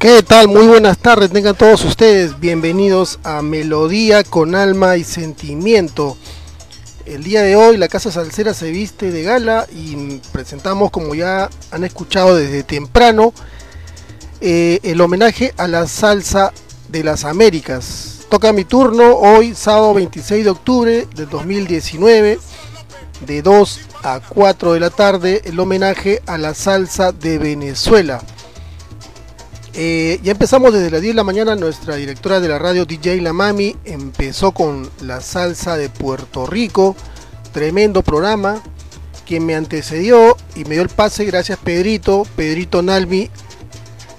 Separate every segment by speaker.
Speaker 1: ¿Qué tal? Muy buenas tardes, tengan todos ustedes bienvenidos a Melodía con Alma y Sentimiento. El día de hoy la Casa Salsera se viste de gala y presentamos, como ya han escuchado desde temprano, eh, el homenaje a la salsa de las Américas. Toca mi turno hoy, sábado 26 de octubre del 2019, de 2 a 4 de la tarde, el homenaje a la salsa de Venezuela. Eh, ya empezamos desde las 10 de la mañana, nuestra directora de la radio DJ La Mami empezó con la salsa de Puerto Rico, tremendo programa, quien me antecedió y me dio el pase, gracias Pedrito, Pedrito Nalmi,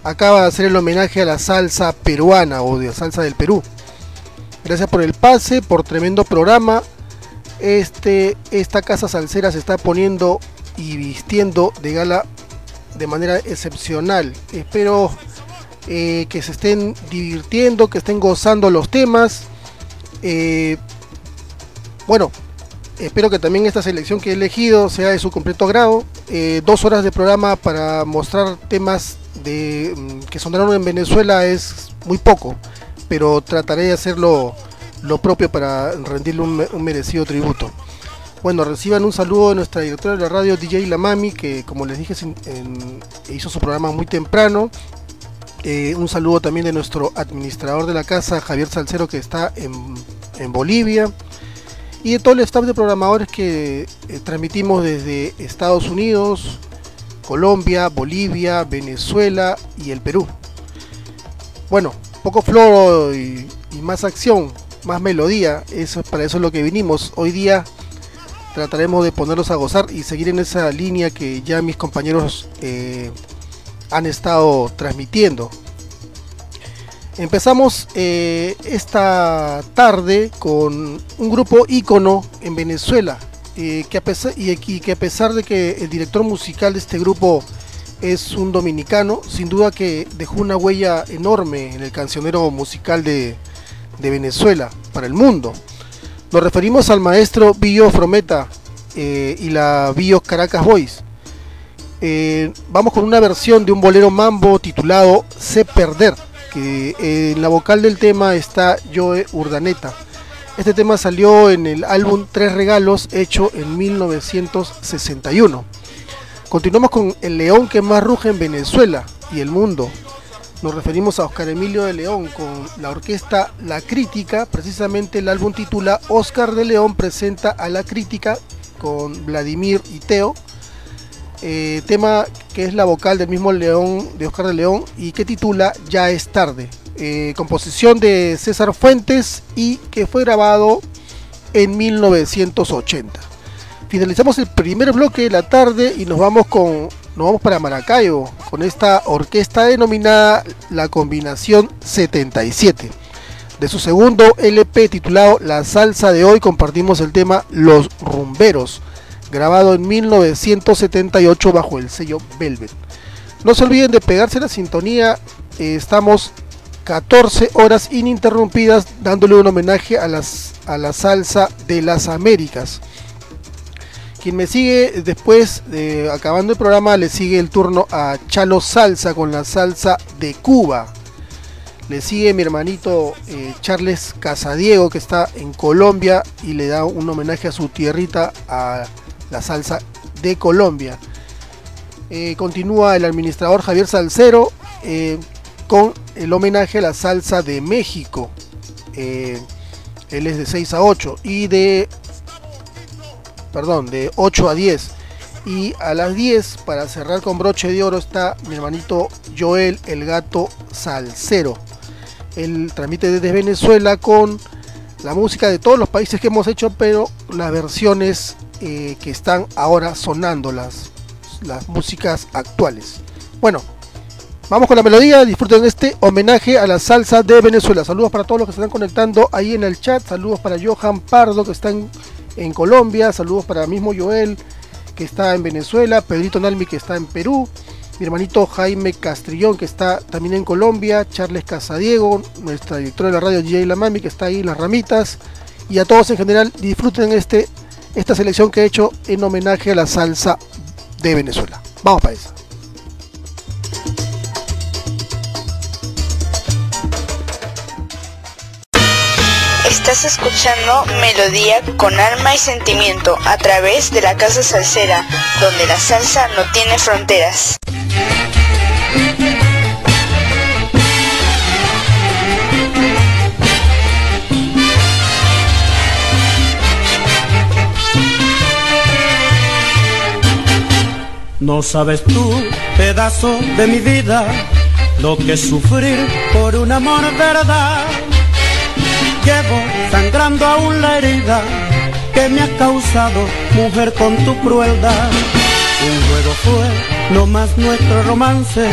Speaker 1: acaba de hacer el homenaje a la salsa peruana o de la salsa del Perú. Gracias por el pase, por tremendo programa. Este, esta casa salsera se está poniendo y vistiendo de gala de manera excepcional. Espero eh, que se estén divirtiendo, que estén gozando los temas. Eh, bueno, espero que también esta selección que he elegido sea de su completo grado. Eh, dos horas de programa para mostrar temas de, mm, que sonaron en Venezuela es muy poco, pero trataré de hacerlo lo propio para rendirle un, merecido tributo. Bueno, reciban un saludo de nuestra directora de la radio DJ La Mami, que como les dije hizo su programa muy temprano eh, un saludo también de nuestro administrador de la casa, Javier Salcero, que está en, Bolivia. Y de todo el staff de programadores que eh, transmitimos desde Estados Unidos, Colombia, Bolivia, Venezuela y el Perú. Bueno, poco floro y, más acción, más melodía. Eso, para eso es lo que vinimos. Hoy día trataremos de ponerlos a gozar y seguir en esa línea que ya mis compañeros eh, han estado transmitiendo. Empezamos eh, esta tarde con un grupo ícono en Venezuela, eh, que a pesar, y, que a pesar de que el director musical de este grupo es un dominicano, sin duda que dejó una huella enorme en el cancionero musical de, Venezuela, para el mundo. Nos referimos al maestro Billo Frometa eh, y la Billo Caracas Boys eh, vamos con una versión de un bolero mambo titulado Sé Perder, que en la vocal del tema está Joe Urdaneta. Este tema salió en el álbum Tres Regalos, hecho en 1961. Continuamos con El León que más ruge en Venezuela y el mundo. Nos referimos a Oscar Emilio de León con la orquesta La Crítica. Precisamente el álbum titula Oscar de León presenta a la crítica con Vladimir y Teo eh, tema que es la vocal del mismo León, de Oscar de León, y que titula Ya es tarde. Eh, composición de César Fuentes y que fue grabado en 1980. Finalizamos el primer bloque de la tarde y nos vamos con nos vamos para Maracaibo con esta orquesta denominada la combinación 77. De su segundo LP titulado La salsa de hoy compartimos el tema Los rumberos grabado en 1978 bajo el sello Velvet. No se olviden de pegarse la sintonía, eh, estamos 14 horas ininterrumpidas dándole un homenaje a, las, a la salsa de las Américas. Quien me sigue después de acabando el programa le sigue el turno a Chalo Salsa con la salsa de Cuba. Le sigue mi hermanito eh, Charles Casadiego que está en Colombia y le da un homenaje a su tierrita a la salsa de Colombia. Eh, continúa el administrador Javier Salcero eh, con el homenaje a la salsa de México. Él es de 6 a 8 y de perdón, de 8 a 10. Y a las 10, para cerrar con broche de oro, está mi hermanito Joel, el gato salsero. Él transmite desde Venezuela con la música de todos los países que hemos hecho, pero las versiones eh, que están ahora sonando las, las músicas actuales. Bueno, vamos con la melodía, disfruten este homenaje a la salsa de Venezuela. Saludos para todos los que se están conectando ahí en el chat, saludos para Johan Pardo que está en, en Colombia, saludos para mismo Joel que está en Venezuela, Pedrito Nalmi que está en Perú, mi hermanito Jaime Castrillón que está también en Colombia, Charles Casadiego, nuestra directora de la radio J. La Mami que está ahí las ramitas, y a todos en general disfruten este esta selección que he hecho en homenaje a la salsa de Venezuela. Vamos para eso.
Speaker 2: Estás escuchando Melodía con alma y sentimiento a través de la Casa Salsera, donde la salsa no tiene fronteras.
Speaker 3: No sabes tú, pedazo de mi vida, lo que es sufrir por un amor verdad. Llevo sangrando aún la herida que me ha causado, mujer, con tu crueldad. Un juego fue no más nuestro romance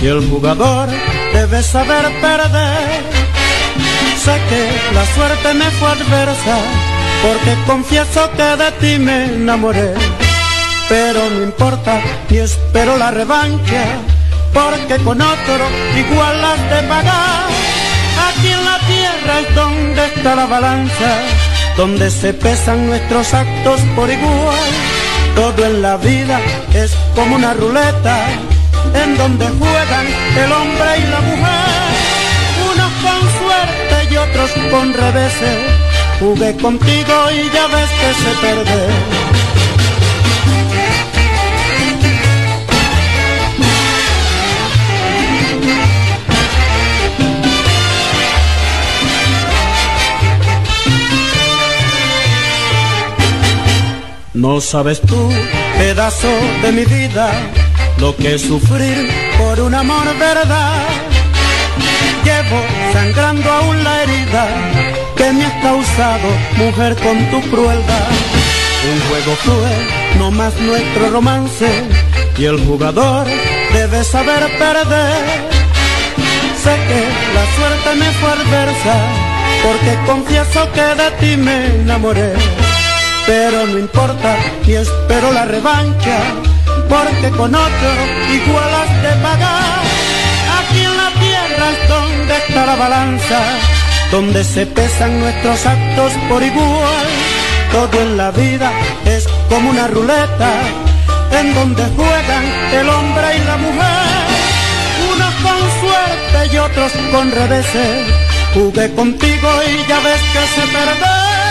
Speaker 3: y el jugador debe saber perder. Sé que la suerte me fue adversa porque confieso que de ti me enamoré pero no importa y espero la revancha, porque con otro igual las de pagar. Aquí en la tierra es donde está la balanza, donde se pesan nuestros actos por igual. Todo en la vida es como una ruleta, en donde juegan el hombre y la mujer. Unos con suerte y otros con reveses. Jugué contigo y ya ves que se perder. No sabes tú, pedazo de mi vida, lo que es sufrir por un amor verdad. Llevo sangrando aún la herida que me has causado, mujer, con tu crueldad. Un juego fue no más nuestro romance y el jugador debe saber perder. Sé que la suerte me fue adversa porque confieso que de ti me enamoré pero no importa y espero la revancha, porque con otro igual has de pagar. Aquí en la tierra es donde está la balanza, donde se pesan nuestros actos por igual. Todo en la vida es como una ruleta, en donde juegan el hombre y la mujer. Unos con suerte y otros con reveses. Jugué contigo y ya ves que se perdió.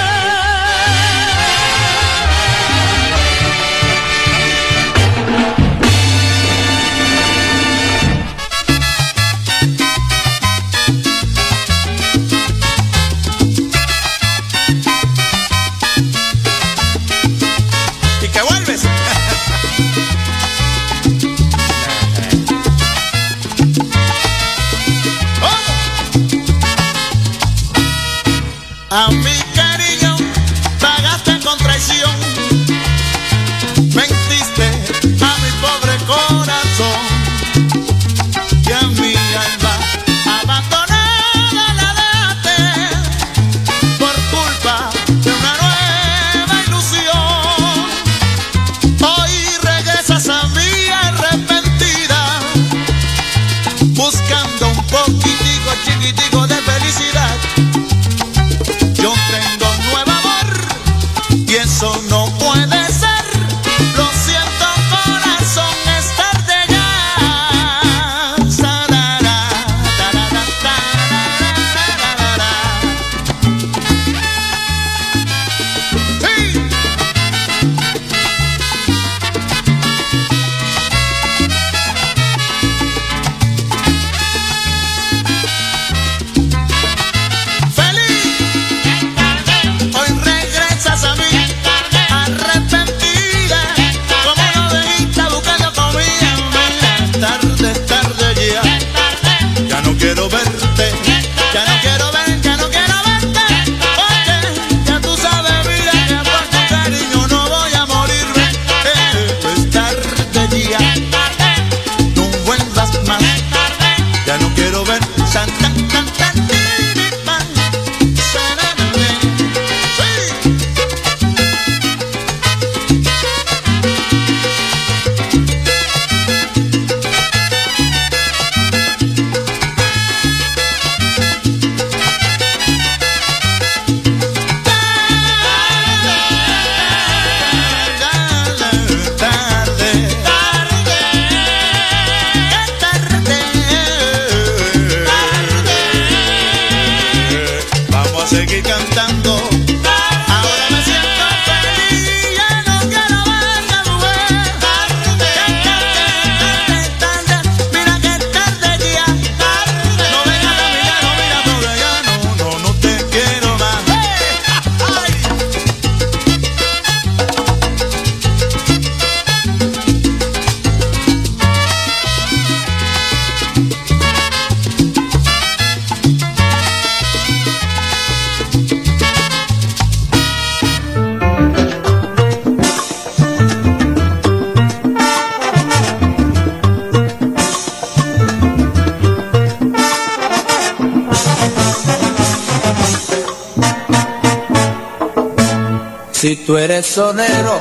Speaker 4: Tú eres sonero,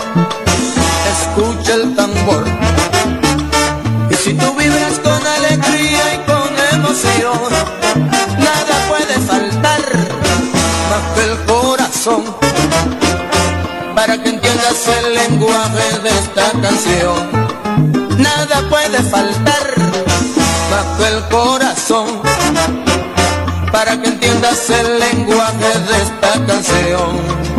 Speaker 4: escucha el tambor. Y si tú vibras con alegría y con emoción, nada puede faltar más que el corazón. Para que entiendas el lenguaje de esta canción, nada puede faltar más que el corazón. Para que entiendas el lenguaje de esta canción.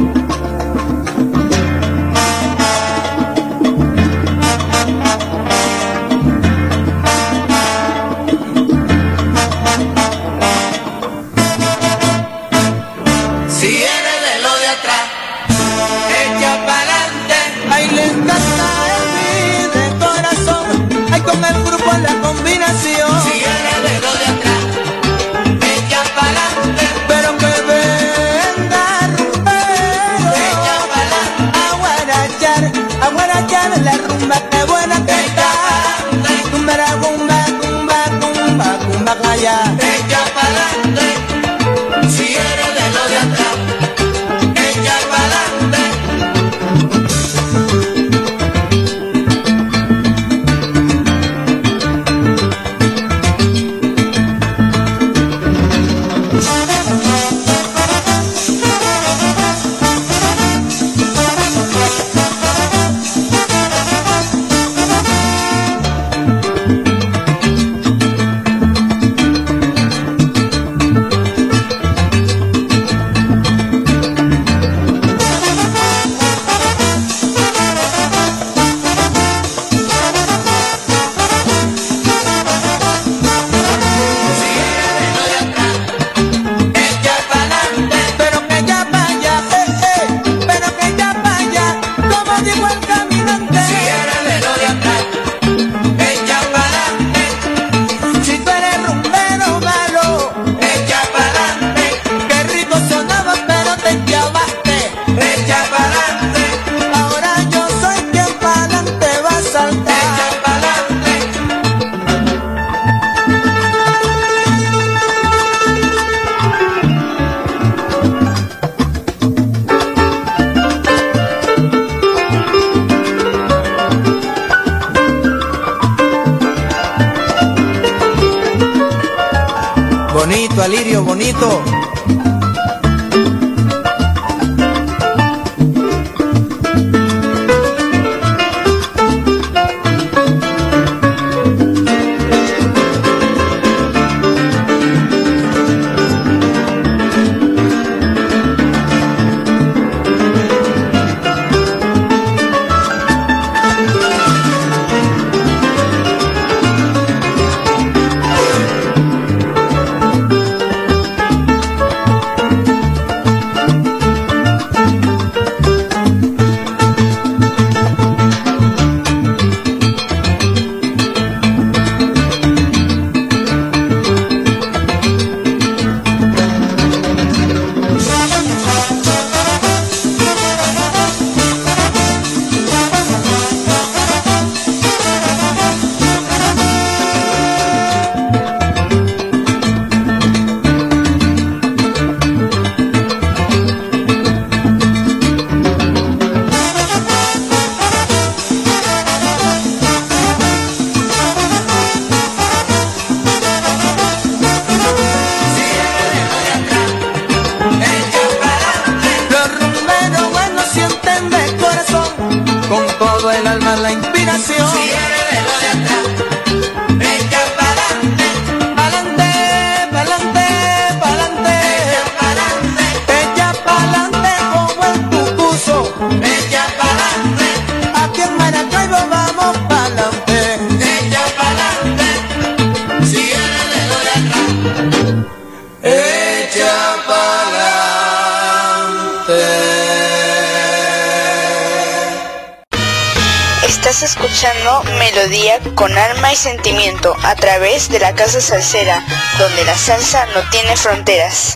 Speaker 2: Sentimiento a través de la Casa Salsera, donde la salsa no tiene fronteras.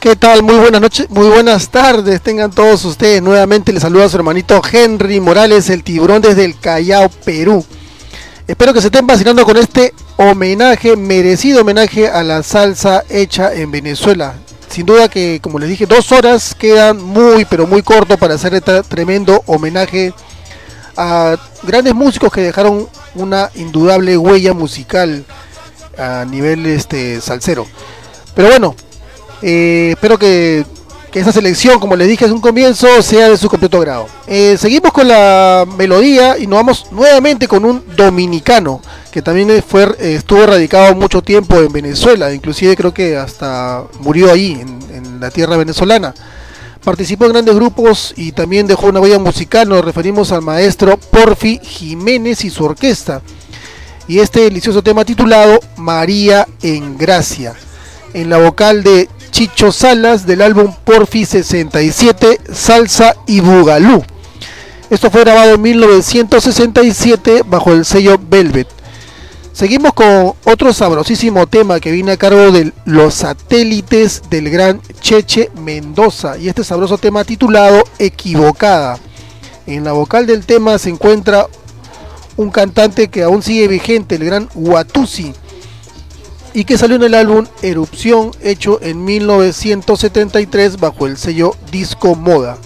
Speaker 1: ¿Qué tal? Muy buenas noches, muy buenas tardes. Tengan todos ustedes. Nuevamente les saluda a su hermanito Henry Morales, el tiburón desde el Callao, Perú. Espero que se estén vacilando con este homenaje, merecido homenaje a la salsa hecha en Venezuela. sin duda que, como les dije, dos horas quedan muy, pero muy corto para hacer este tremendo homenaje a grandes músicos que dejaron una indudable huella musical a nivel este salsero. Pero bueno, eh, espero que, que esa selección, como les dije en un comienzo, sea de su completo grado. Eh, seguimos con la melodía y nos vamos nuevamente con un dominicano que también fue, estuvo radicado mucho tiempo en Venezuela, inclusive creo que hasta murió ahí, en la tierra venezolana. Participó en grandes grupos y también dejó una huella musical. Nos referimos al maestro Porfi Jiménez y su orquesta. Y este delicioso tema titulado María en Gracia. En la vocal de Chicho Salas del álbum Porfi 67, Salsa y Bugalú. Esto fue grabado en 1967 bajo el sello Velvet. Seguimos con otro sabrosísimo tema que viene a cargo de los satélites del gran Cheche Mendoza y este sabroso tema titulado Equivocada. En la vocal del tema se encuentra un cantante que aún sigue vigente, el gran Watusi, y que salió en el álbum Erupción hecho en 1973 bajo el sello Disco Moda.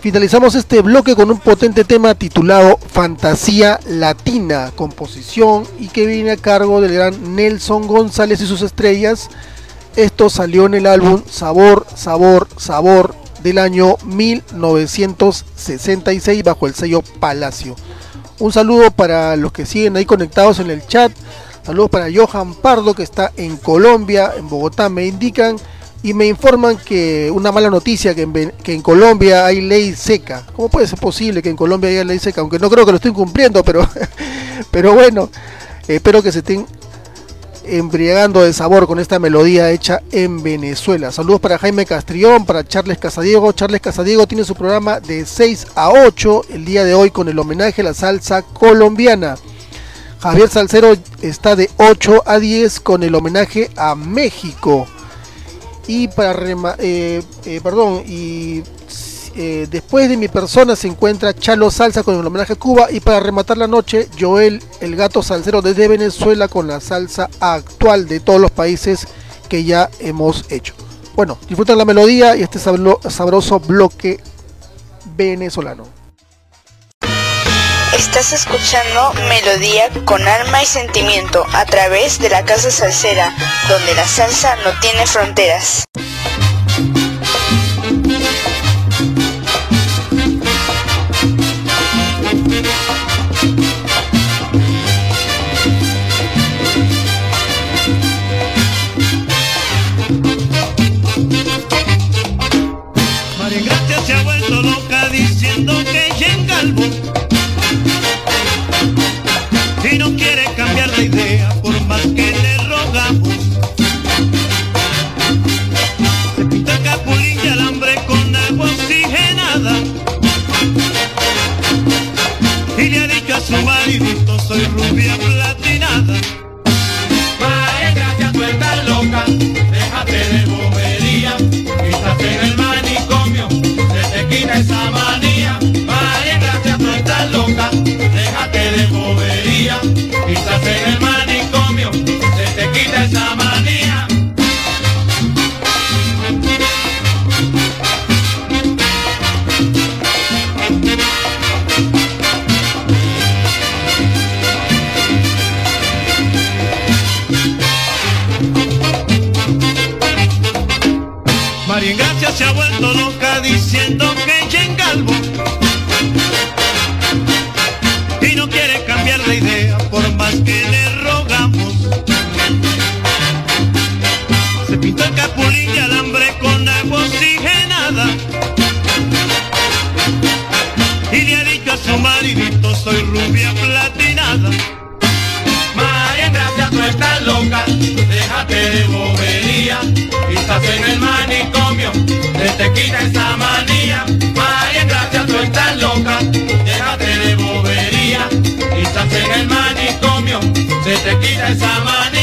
Speaker 1: Finalizamos este bloque con un potente tema titulado Fantasía Latina, composición y que viene a cargo del gran Nelson González y sus estrellas. Esto salió en el álbum Sabor, Sabor, Sabor del año 1966 bajo el sello Palacio. Un saludo para los que siguen ahí conectados en el chat. Saludos para Johan Pardo que está en Colombia, en Bogotá me indican y me informan que una mala noticia, que en, que en, Colombia hay ley seca. ¿Cómo puede ser posible que en Colombia haya ley seca? Aunque no creo que lo estén cumpliendo, pero, pero bueno, espero que se estén embriagando de sabor con esta melodía hecha en Venezuela. Saludos para Jaime Castrión, para Charles Casadiego. Charles Casadiego tiene su programa de 6 a 8 el día de hoy con el homenaje a la salsa colombiana. Javier Salcero está de 8 a 10 con el homenaje a México. Y para eh, eh, perdón, y eh, después de mi persona se encuentra Chalo Salsa con el homenaje a Cuba. Y para rematar la noche, Joel, el gato salsero desde Venezuela con la salsa actual de todos los países que ya hemos hecho. Bueno, disfrutan la melodía y este sabroso bloque venezolano.
Speaker 2: Estás escuchando Melodía con alma y sentimiento a través de la Casa Salsera, donde la salsa no tiene fronteras.
Speaker 3: Rubia platinada.
Speaker 5: Déjate de bobería, quizás en el manicomio se te quita esa manía. María Gracia, tú estás loca, déjate de bobería, quizás en el manicomio se te quita esa manía.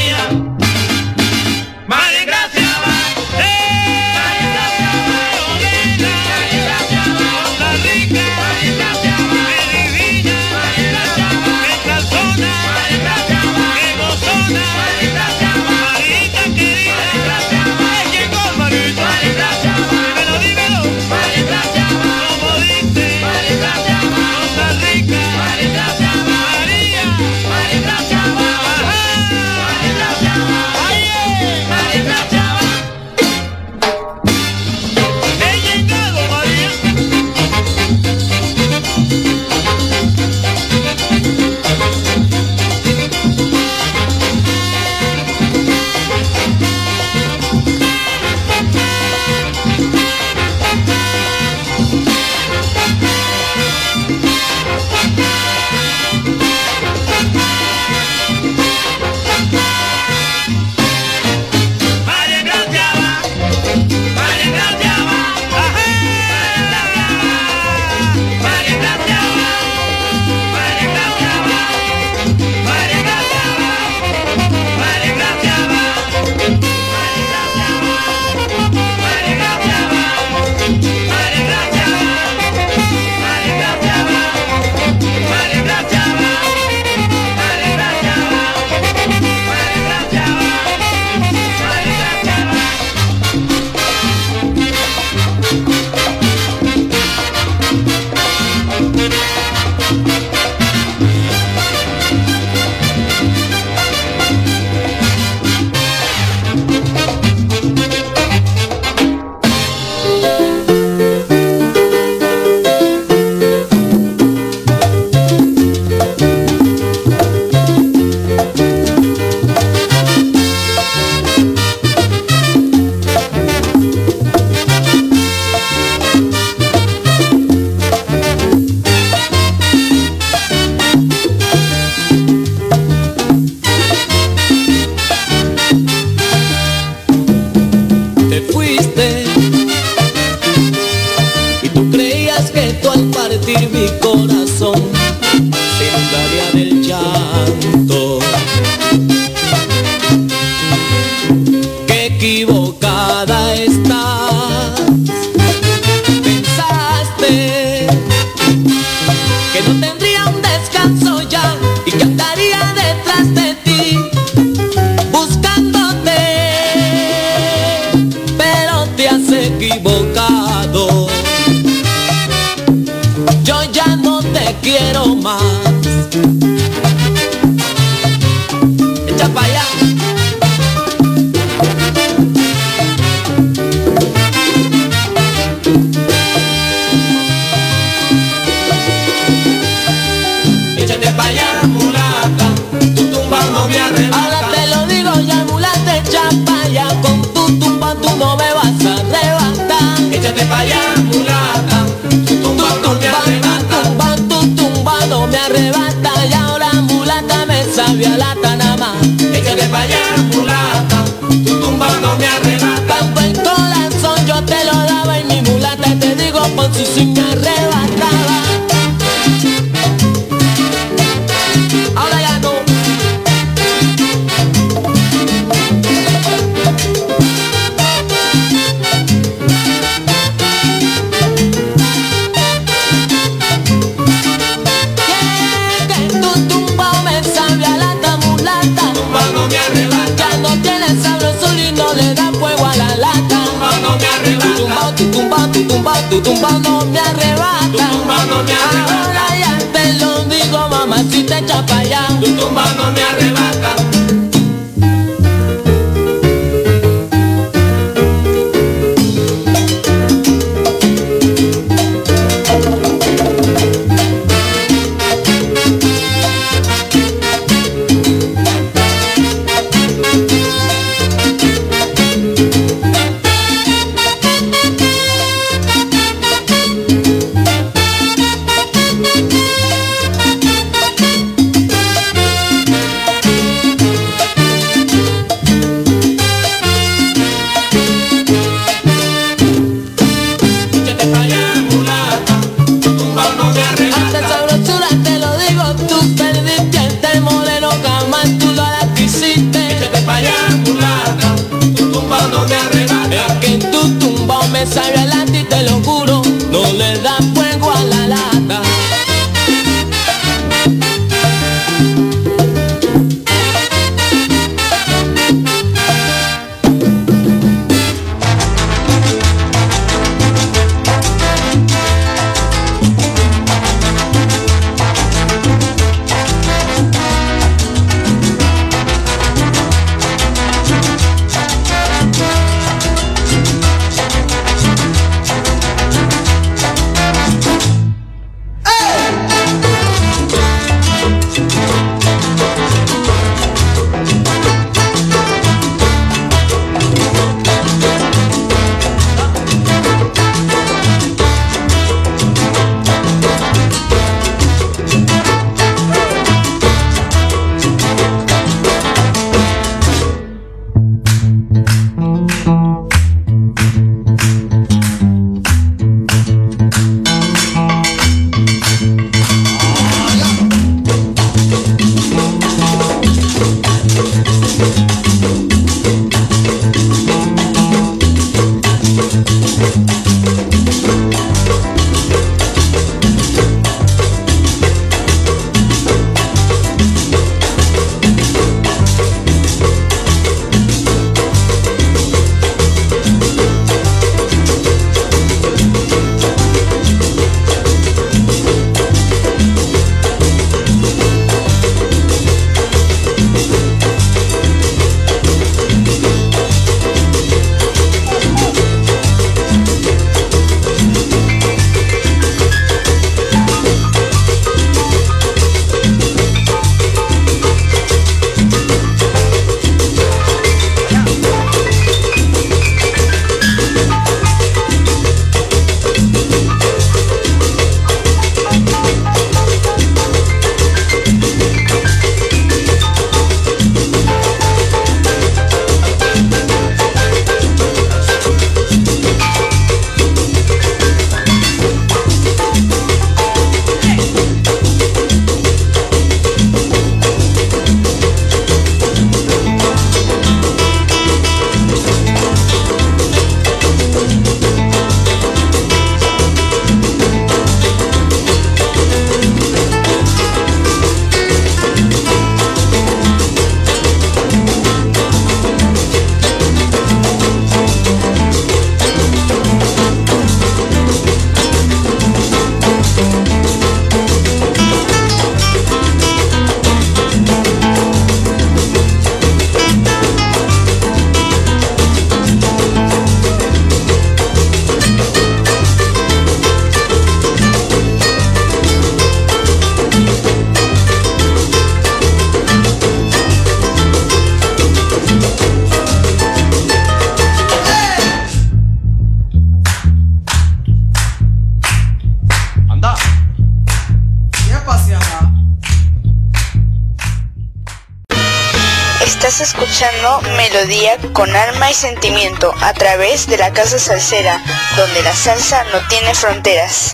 Speaker 3: A
Speaker 2: través de la Casa Salsera, donde la salsa no tiene fronteras.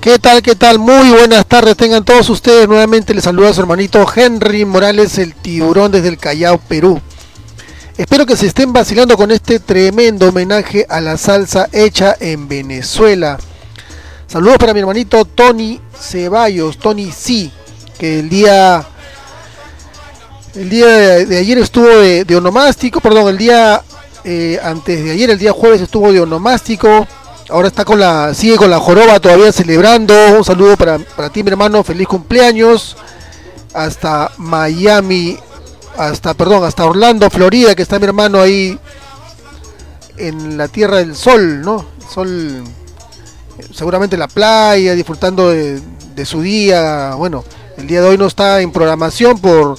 Speaker 1: ¿Qué tal? ¿Qué tal? Muy buenas tardes. Tengan todos ustedes. Nuevamente les saluda a su hermanito Henry Morales, el tiburón desde el Callao, Perú. Espero que se estén vacilando con este tremendo homenaje a la salsa hecha en Venezuela. Saludos para mi hermanito Tony Ceballos, Tony C, que el día el día de, ayer estuvo de, onomástico, perdón, el día eh, antes de ayer, el día jueves estuvo de onomástico. Ahora está con la, sigue con la joroba todavía celebrando. Un saludo para, para ti, mi hermano, feliz cumpleaños. Hasta Miami, hasta, perdón, hasta Orlando, Florida, que está mi hermano ahí en la tierra del sol, ¿no? Sol, seguramente en la playa, disfrutando de su día. Bueno, el día de hoy no está en programación por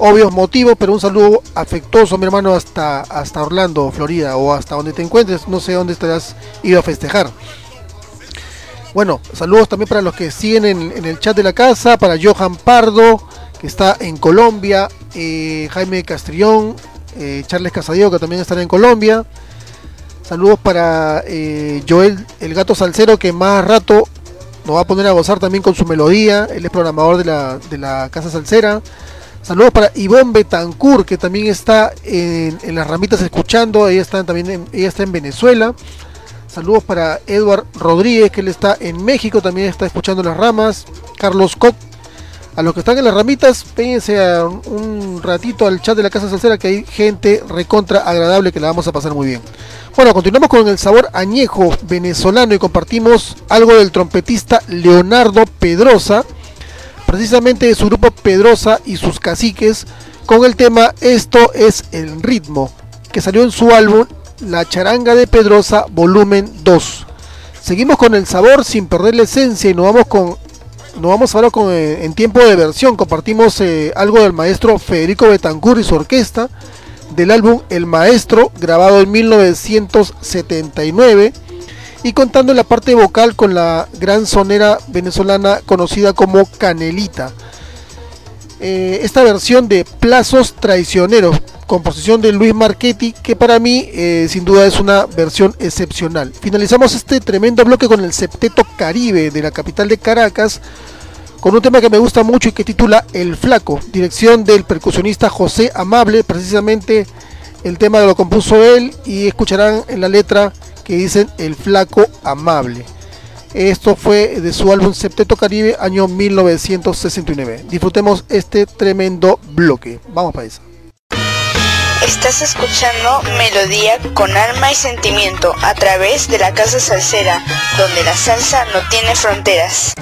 Speaker 1: obvios motivos, pero un saludo afectuoso, mi hermano, hasta, hasta Orlando, Florida, o hasta donde te encuentres, no sé dónde estarás ido a festejar. Bueno, saludos también para los que siguen en, el chat de la casa, para Johan Pardo, que está en Colombia, eh, Jaime Castrillón, eh, Charles Casadillo, que también estará en Colombia. Saludos para eh, Joel, el gato salsero, que más rato nos va a poner a gozar también con su melodía. Él es programador de la, de la Casa Salsera. Saludos para Ivonne Betancourt, que también está en, las ramitas escuchando. Ella está también en, ella está en Venezuela. Saludos para Edward Rodríguez, que él está en México, también está escuchando las ramas. Carlos Koch. A los que están en las ramitas, péguense un ratito al chat de la Casa Salsera, que hay gente recontra agradable que la vamos a pasar muy bien. Bueno, continuamos con el sabor añejo venezolano y compartimos algo del trompetista Leonardo Pedrosa precisamente de su grupo Pedrosa y sus caciques, con el tema Esto es el ritmo, que salió en su álbum La charanga de Pedrosa volumen 2. Seguimos con el sabor sin perder la esencia y nos vamos con nos vamos ahora con eh, en tiempo de versión. Compartimos eh, algo del maestro Federico Betancur y su orquesta del álbum El Maestro, grabado en 1979 y contando la parte vocal con la gran sonera venezolana conocida como Canelita. Eh, esta versión de Plazos Traicioneros, composición de Luis Marchetti, que para mí eh, sin duda es una versión excepcional. Finalizamos este tremendo bloque con el Septeto Caribe de la capital de Caracas, con un tema que me gusta mucho y que titula El Flaco, dirección del percusionista José Amable, precisamente el tema lo compuso él y escucharán en la letra que dicen El Flaco Amable. Esto fue de su álbum Septeto Caribe, año 1969. Disfrutemos este tremendo bloque. Vamos para eso.
Speaker 2: Estás escuchando Melodía con alma y sentimiento a través de la Casa Salsera, donde la salsa no tiene fronteras.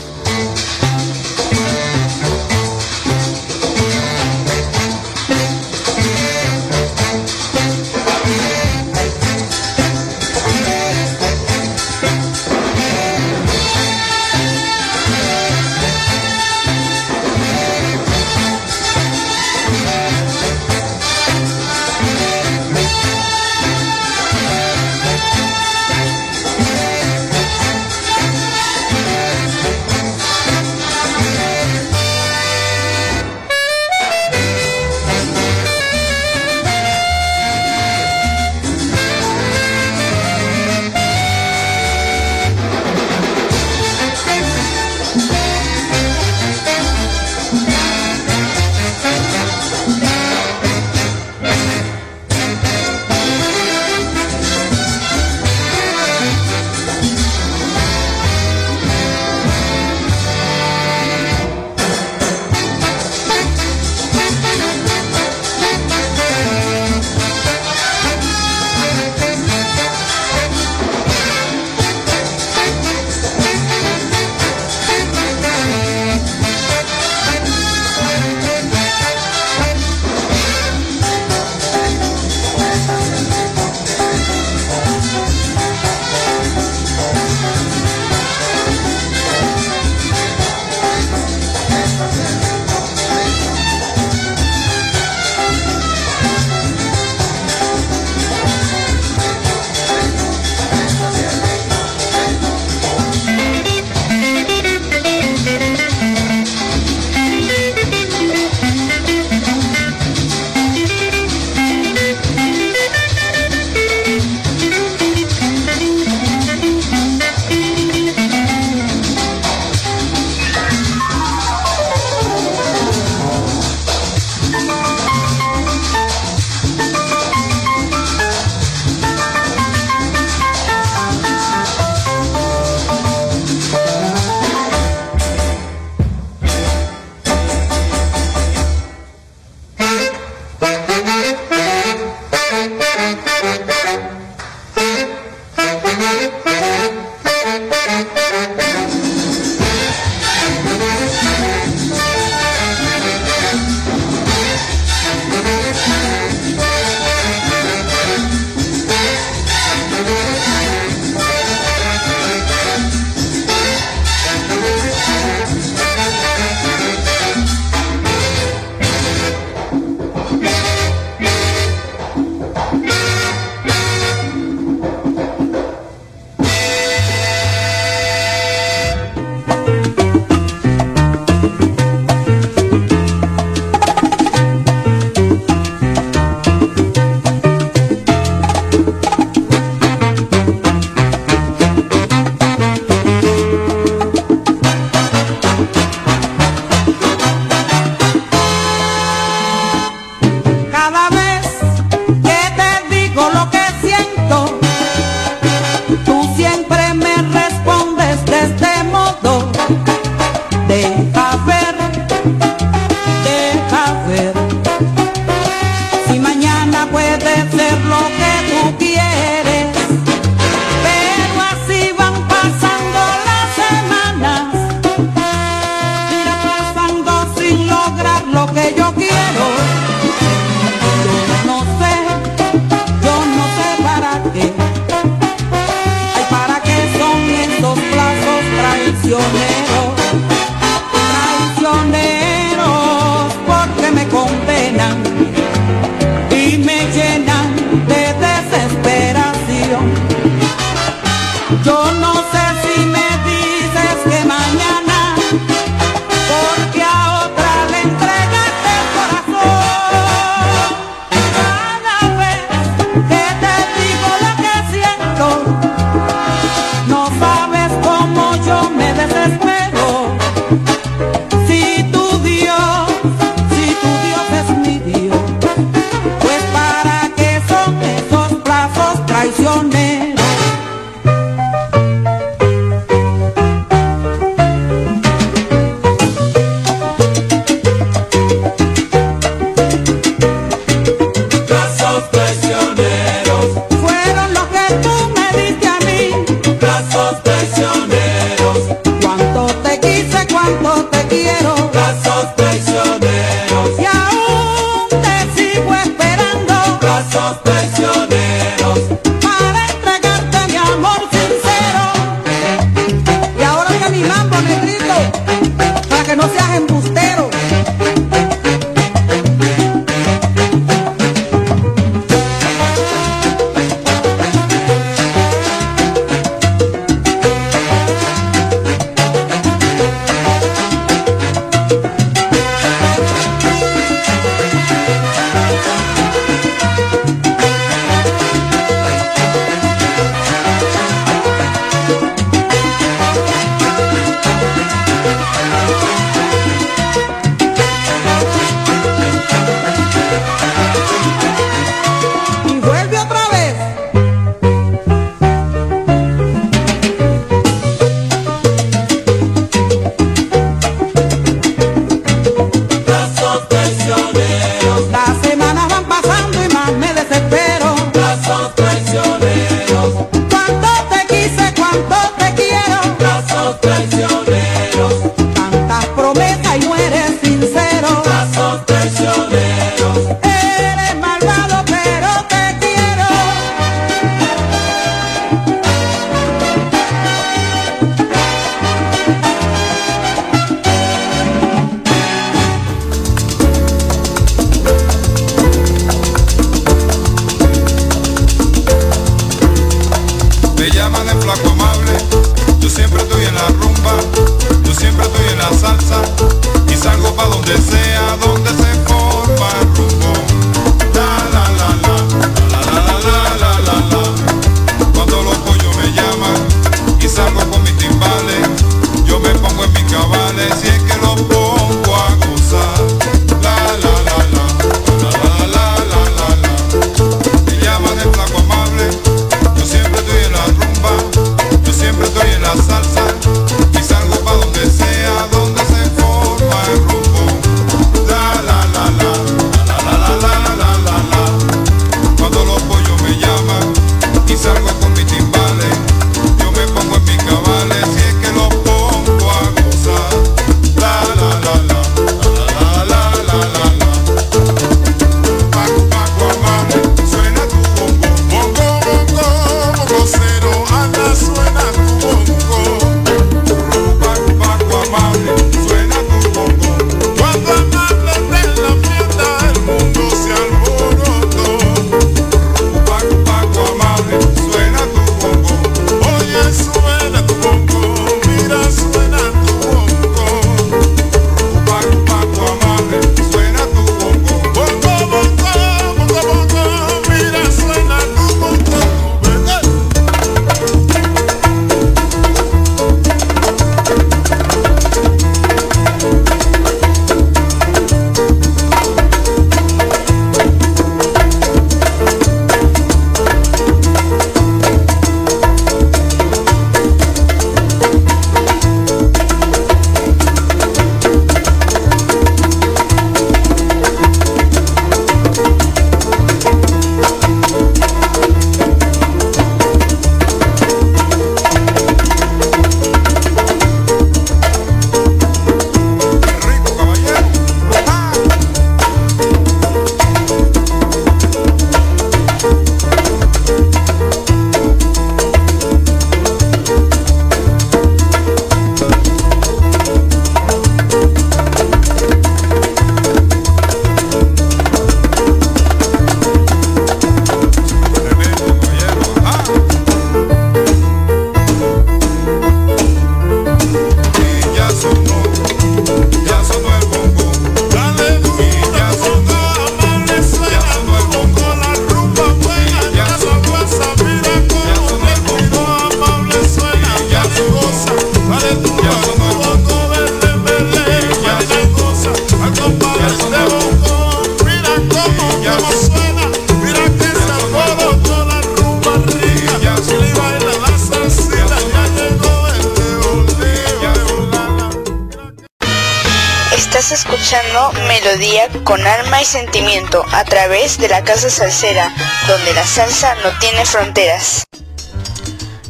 Speaker 2: Casa Salsera, donde la salsa no tiene fronteras.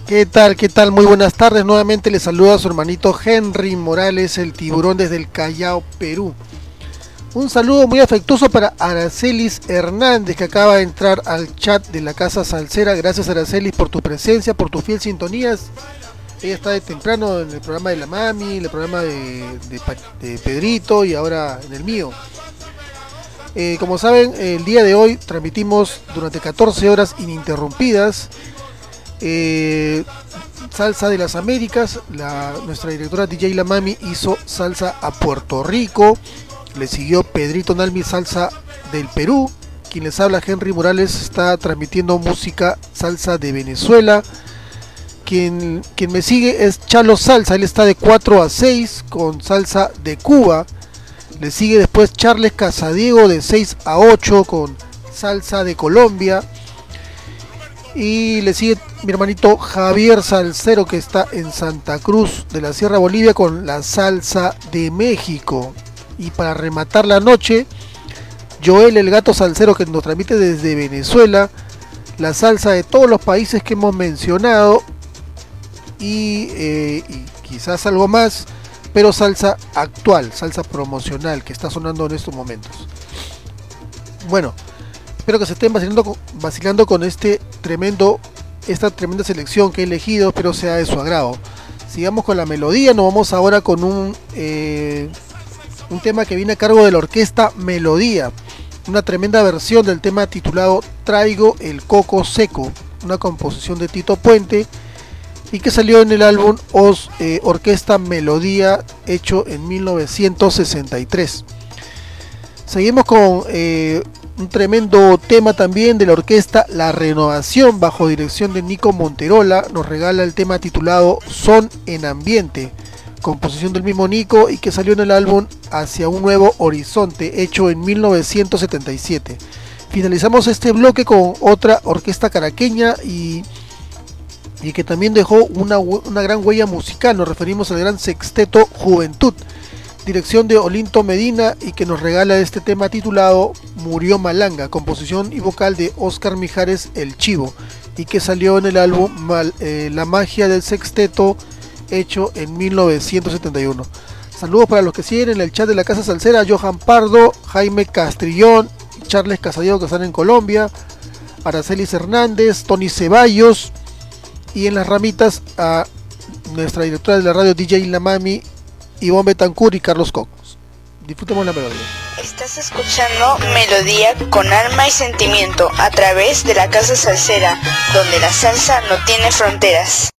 Speaker 1: ¿Qué tal? ¿Qué tal? Muy buenas tardes. Nuevamente le saluda a su hermanito Henry Morales, el tiburón desde el Callao, Perú. Un saludo muy afectuoso para Aracelis Hernández que acaba de entrar al chat de la Casa Salsera. Gracias Aracelis por tu presencia, por tus fiel sintonías. Ella está de temprano en el programa de la Mami, en el programa de, Pedrito y ahora en el mío. Eh, como saben, el día de hoy transmitimos durante 14 horas ininterrumpidas eh, salsa de las Américas. nuestra directora DJ La Mami hizo salsa a Puerto Rico. Le siguió Pedrito Nalmi Salsa del Perú. Quien les habla Henry Morales está transmitiendo música salsa de Venezuela. Quien, quien me sigue es Chalo Salsa, él está de 4 a 6 con salsa de Cuba. Le sigue después Charles Casadiego de 6 a 8 con salsa de Colombia. Y le sigue mi hermanito Javier Salcero que está en Santa Cruz de la Sierra Bolivia con la salsa de México. Y para rematar la noche, Joel el gato salsero que nos transmite desde Venezuela la salsa de todos los países que hemos mencionado y, eh, y, quizás algo más, pero salsa actual, salsa promocional que está sonando en estos momentos. Bueno, espero que se estén vacilando, con este tremendo, esta tremenda selección que he elegido, espero sea de su agrado. Sigamos con la melodía, nos vamos ahora con un eh, un tema que viene a cargo de la orquesta Melodía, una tremenda versión del tema titulado Traigo el Coco Seco, una composición de Tito Puente y que salió en el álbum Os, eh, Orquesta Melodía hecho en 1963. Seguimos con eh, un tremendo tema también de la orquesta La Renovación bajo dirección de Nico Monterola. Nos regala el tema titulado Son en Ambiente composición del mismo Nico y que salió en el álbum Hacia un nuevo horizonte, hecho en 1977. Finalizamos este bloque con otra orquesta caraqueña y, y que también dejó una, una gran huella musical. Nos referimos al gran sexteto Juventud, dirección de Olinto Medina y que nos regala este tema titulado Murió Malanga, composición y vocal de Oscar Mijares El Chivo y que salió en el álbum eh, La magia del sexteto hecho en 1971. Saludos para los que siguen en el chat de la Casa Salsera, Johan Pardo, Jaime Castrillón, Charles Casadiego que están en Colombia, Aracelis Hernández, Tony Ceballos y en las ramitas a nuestra directora de la radio DJ La Mami, Ivonne Betancourt y Carlos Cocos. Disfrutemos la melodía.
Speaker 2: Estás escuchando Melodía con alma y sentimiento a través de la Casa Salsera, donde la salsa no tiene fronteras.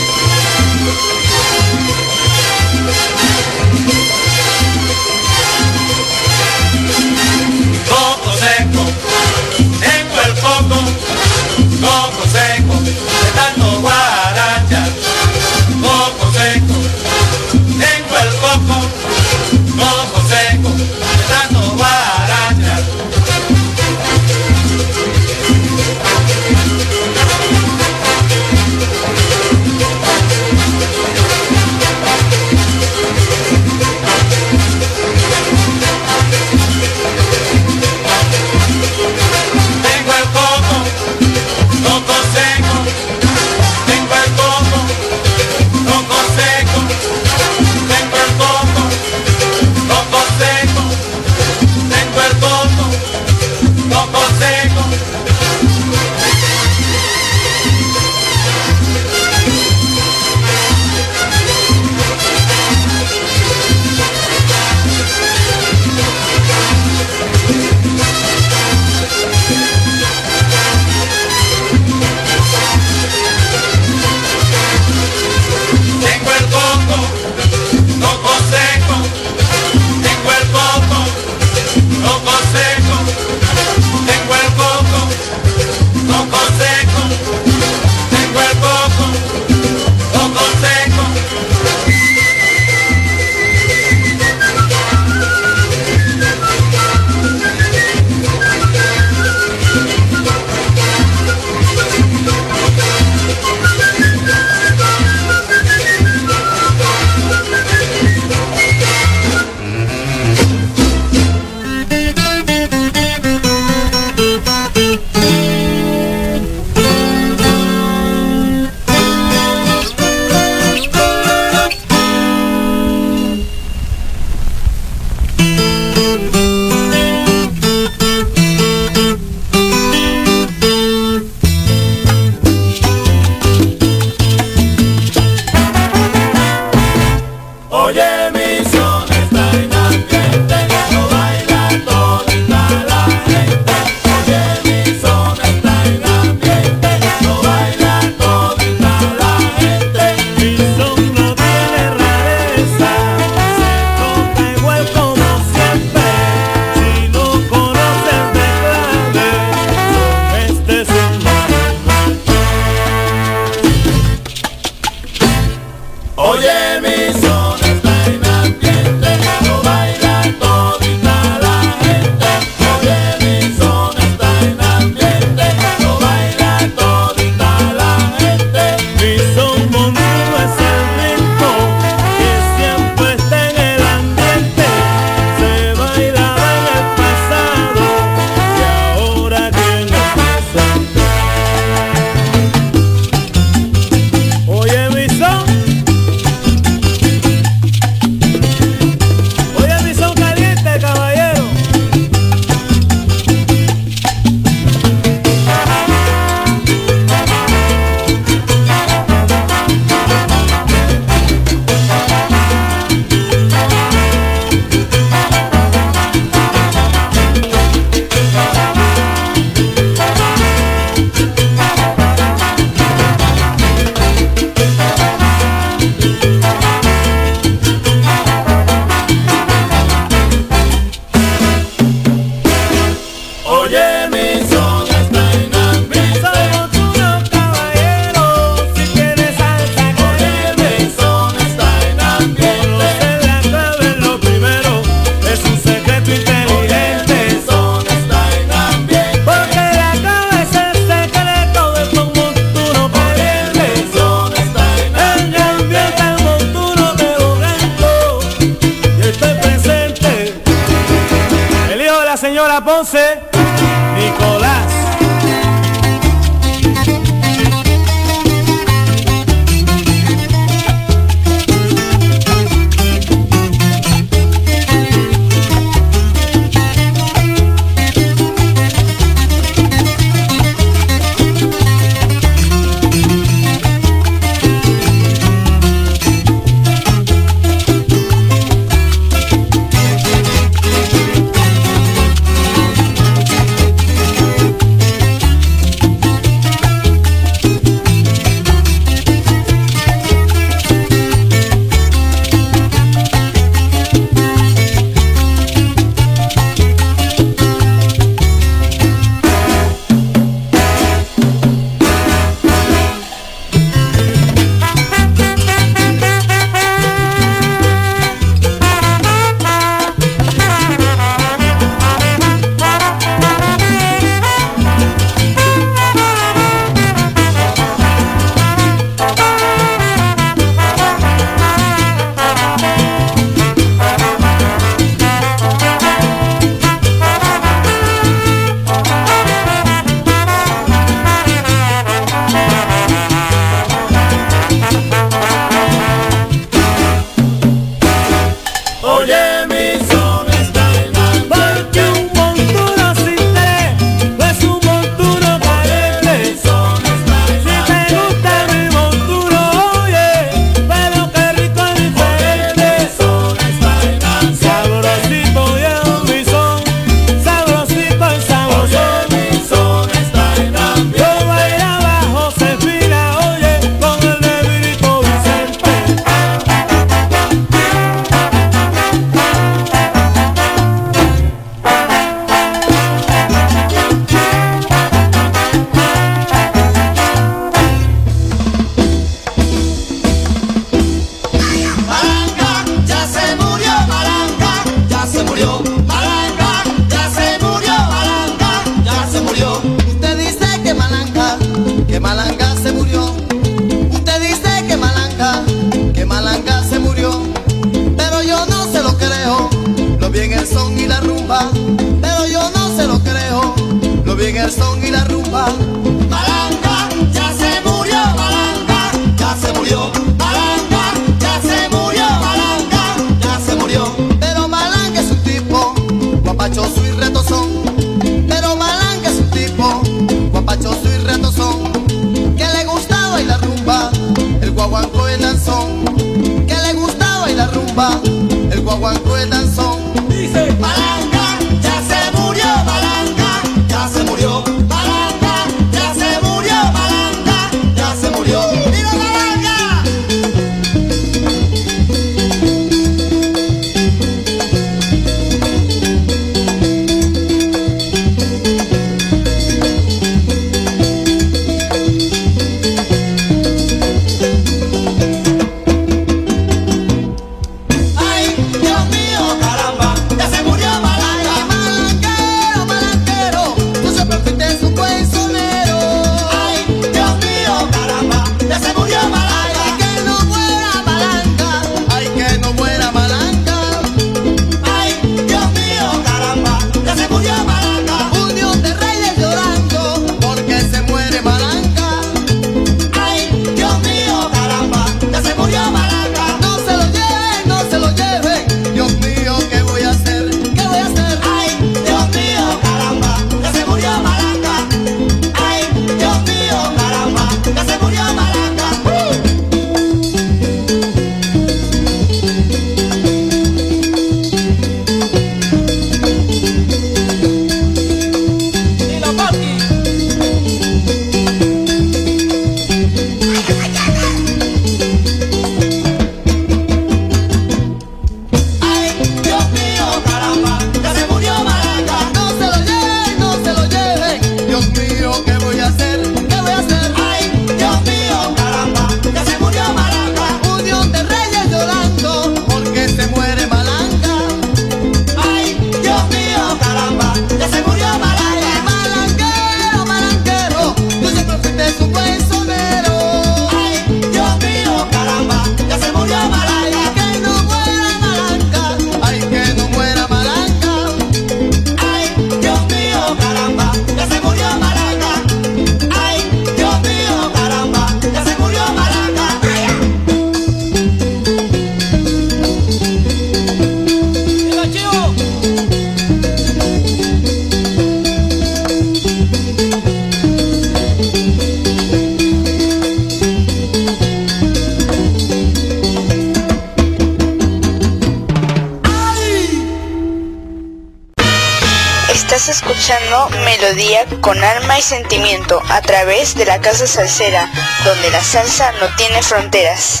Speaker 2: Con alma y sentimiento a través de la Casa Salsera, donde la salsa no tiene fronteras.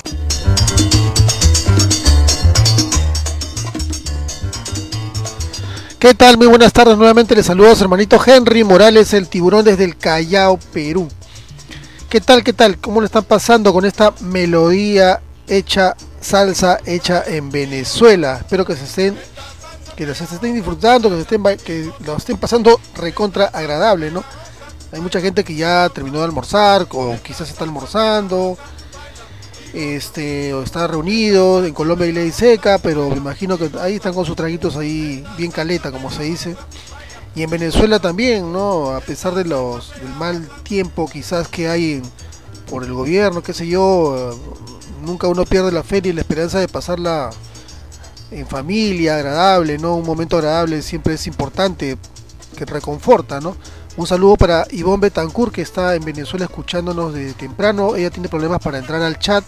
Speaker 1: ¿Qué tal? Muy buenas tardes. Nuevamente les saludo a su hermanito Henry Morales, el tiburón desde el Callao, Perú. ¿Qué tal? ¿Qué tal? ¿Cómo le están pasando con esta melodía hecha, salsa hecha en Venezuela? Espero que se estén, que los estén disfrutando, que, estén, que lo estén pasando recontra agradable, ¿no? Hay mucha gente que ya terminó de almorzar o quizás está almorzando este o está reunido en Colombia y ley seca, pero me imagino que ahí están con sus traguitos ahí bien caleta, como se dice. Y en Venezuela también, ¿no? A pesar de los del mal tiempo quizás que hay por el gobierno, qué sé yo, nunca uno pierde la fe y la esperanza de pasarla en familia, agradable, ¿no? Un momento agradable siempre es importante, que reconforta, ¿no? Un saludo para Ivonne Betancourt que está en Venezuela escuchándonos de temprano. Ella tiene problemas para entrar al chat.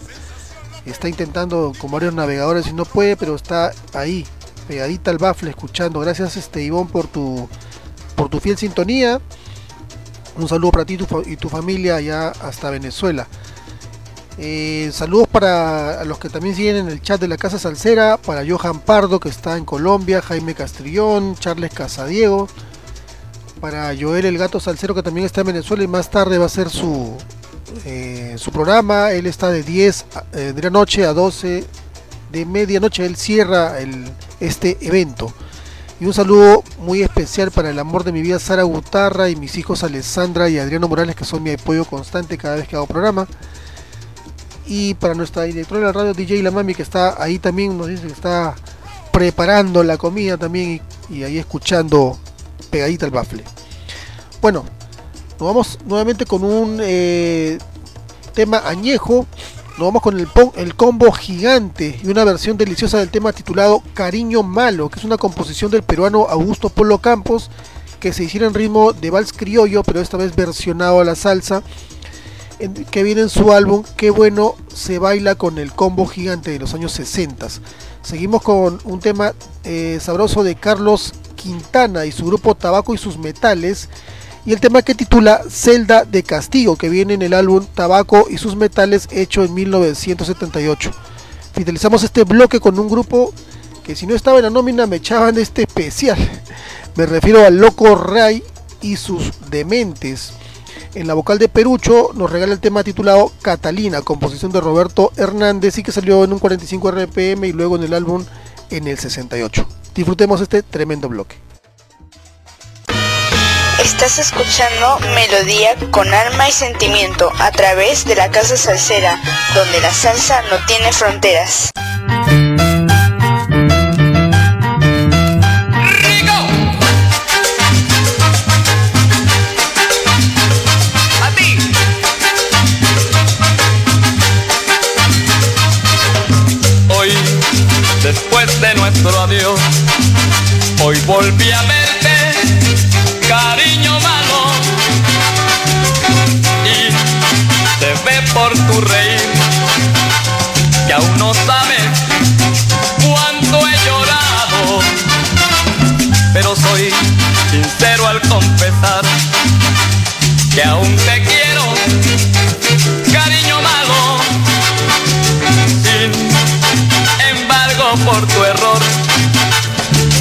Speaker 1: Está intentando con varios navegadores y no puede, pero está ahí, pegadita al bafle, escuchando. Gracias este Ivonne por tu por tu fiel sintonía. Un saludo para ti y tu familia allá hasta Venezuela. Eh, saludos para los que también siguen en el chat de la Casa Salsera, para Johan Pardo que está en Colombia, Jaime Castrillón, Charles Casadiego, para Joel el Gato Salcero que también está en Venezuela y más tarde va a ser su, eh, su programa. Él está de 10 eh, de la noche a 12 de medianoche. Él cierra este evento. Y un saludo muy especial para el amor de mi vida, Sara Gutarra, y mis hijos Alessandra y Adriano Morales, que son mi apoyo constante cada vez que hago programa. Y para nuestra directora de la radio, DJ La Mami, que está ahí también, nos dice que está preparando la comida también y, ahí escuchando pegadita al bafle. Bueno, nos vamos nuevamente con un eh, tema añejo. Nos vamos con el, el combo gigante y una versión deliciosa del tema titulado Cariño Malo, que es una composición del peruano Augusto Polo Campos, que se hiciera en ritmo de vals criollo, pero esta vez versionado a la salsa, que viene en su álbum Qué bueno se baila con el combo gigante de los años 60. Seguimos con un tema eh, sabroso de Carlos Quintana y su grupo Tabaco y sus Metales. Y el tema que titula Celda de Castigo, que viene en el álbum Tabaco y sus Metales, hecho en 1978. Finalizamos este bloque con un grupo que si no estaba en la nómina me echaban este especial. Me refiero al Loco Ray y sus Dementes. En la vocal de Perucho nos regala el tema titulado Catalina, composición de Roberto Hernández y que salió en un 45 RPM y luego en el álbum en el 68. Disfrutemos este tremendo bloque.
Speaker 2: Estás escuchando Melodía con alma y sentimiento a través de la Casa Salsera, donde la salsa no tiene fronteras.
Speaker 5: Hoy volví a verte, cariño malo, y te ve por tu reír, que aún no sabes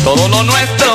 Speaker 5: todo lo nuestro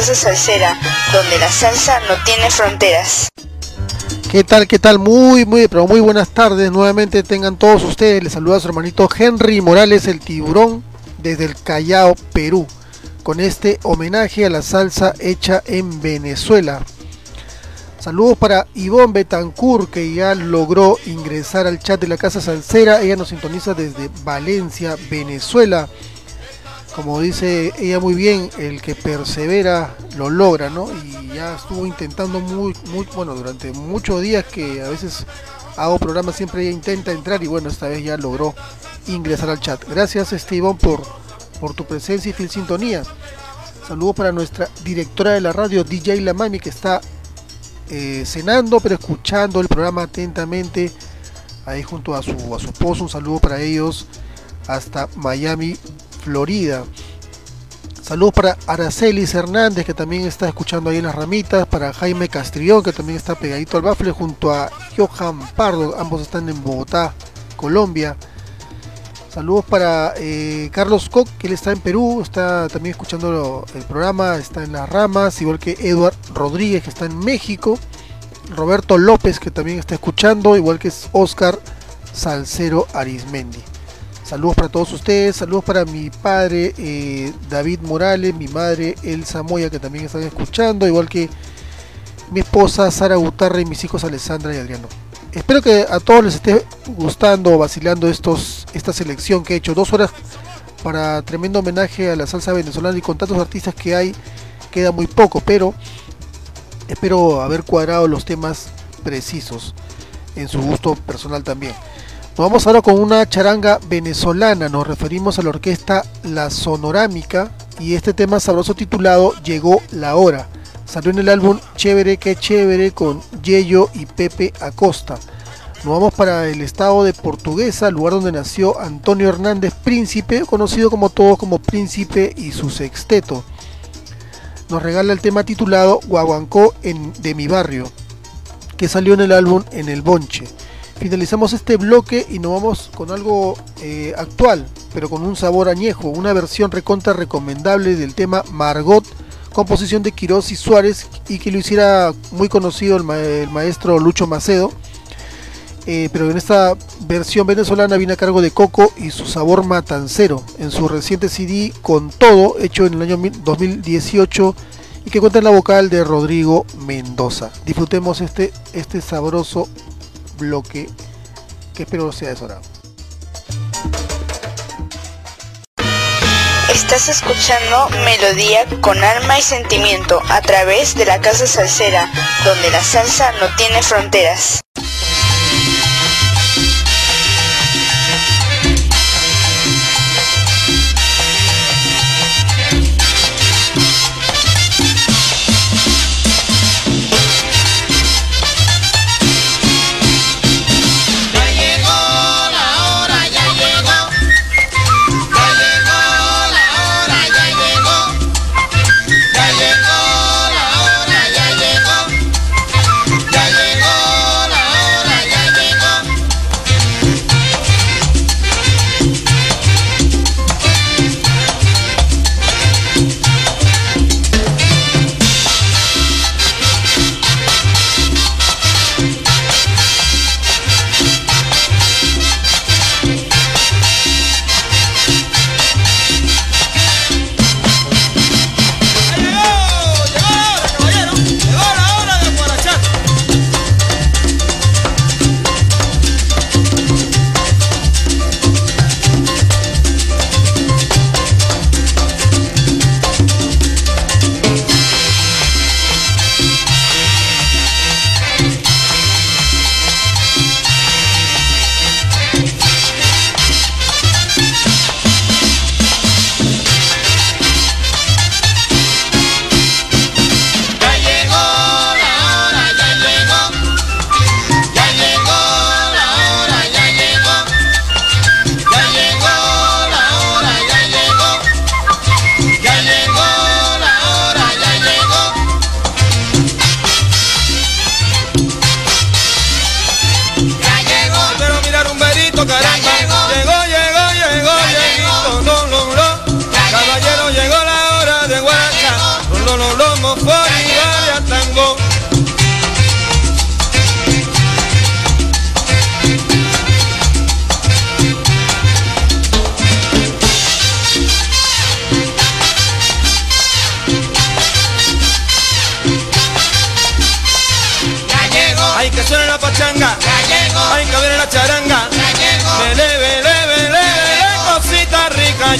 Speaker 2: Casa Salsera, donde la salsa no tiene fronteras.
Speaker 1: ¿Qué tal? ¿Qué tal? Muy, muy, pero muy buenas tardes. Nuevamente tengan todos ustedes. Les saluda a su hermanito Henry Morales, el tiburón, desde el Callao, Perú, con este homenaje a la salsa hecha en Venezuela. Saludos para Ivonne Betancourt, que ya logró ingresar al chat de la Casa Salsera. Ella nos sintoniza desde Valencia, Venezuela. Como dice ella muy bien, el que persevera lo logra, ¿no? Y ya estuvo intentando muy, muy, bueno, durante muchos días que a veces hago programas, siempre ella intenta entrar y bueno, esta vez ya logró ingresar al chat. Gracias, Esteban, por, por tu presencia y fiel sintonía. Saludos para nuestra directora de la radio, DJ Lamami, que está eh, cenando, pero escuchando el programa atentamente. Ahí junto a su, a su esposo, un saludo para ellos hasta Miami, Florida. Saludos para Aracelis Hernández, que también está escuchando ahí en las ramitas. Para Jaime Castrillón, que también está pegadito al bafle, junto a Johan Pardo. Ambos están en Bogotá, Colombia. Saludos para eh, Carlos Koch, que él está en Perú, está también escuchando el programa, está en las ramas, igual que Eduard Rodríguez, que está en México. Roberto López, que también está escuchando, igual que es Oscar Salcero Arismendi. Saludos para todos ustedes, saludos para mi padre eh, David Morales, mi madre Elsa Moya, que también están escuchando, igual que mi esposa Sara Gutarra y mis hijos Alessandra y Adriano. Espero que a todos les esté gustando o vacilando estos, esta selección que he hecho. Dos horas para tremendo homenaje a la salsa venezolana y con tantos artistas que hay, queda muy poco, pero espero haber cuadrado los temas precisos en su gusto personal también. Nos vamos ahora con una charanga venezolana, nos referimos a la orquesta La Sonorámica y este tema sabroso titulado Llegó la hora. Salió en el álbum Chévere que Chévere con Yello y Pepe Acosta. Nos vamos para el estado de Portuguesa, lugar donde nació Antonio Hernández Príncipe, conocido como todos como Príncipe y su sexteto. Nos regala el tema titulado Guaguancó en, de mi barrio, que salió en el álbum En el Bonche. Finalizamos este bloque y nos vamos con algo eh, actual, pero con un sabor añejo, una versión recontra recomendable del tema Margot composición de Quirós y Suárez y que lo hiciera muy conocido el, ma el maestro Lucho Macedo. Eh, pero en esta versión venezolana viene a cargo de Coco y su sabor matancero en su reciente CD con todo, hecho en el año 2018 y que cuenta en la vocal de Rodrigo Mendoza. Disfrutemos este, este sabroso bloque que espero sea de su agrado.
Speaker 2: Estás escuchando Melodía con alma y sentimiento a través de la Casa Salsera, donde la salsa no tiene fronteras.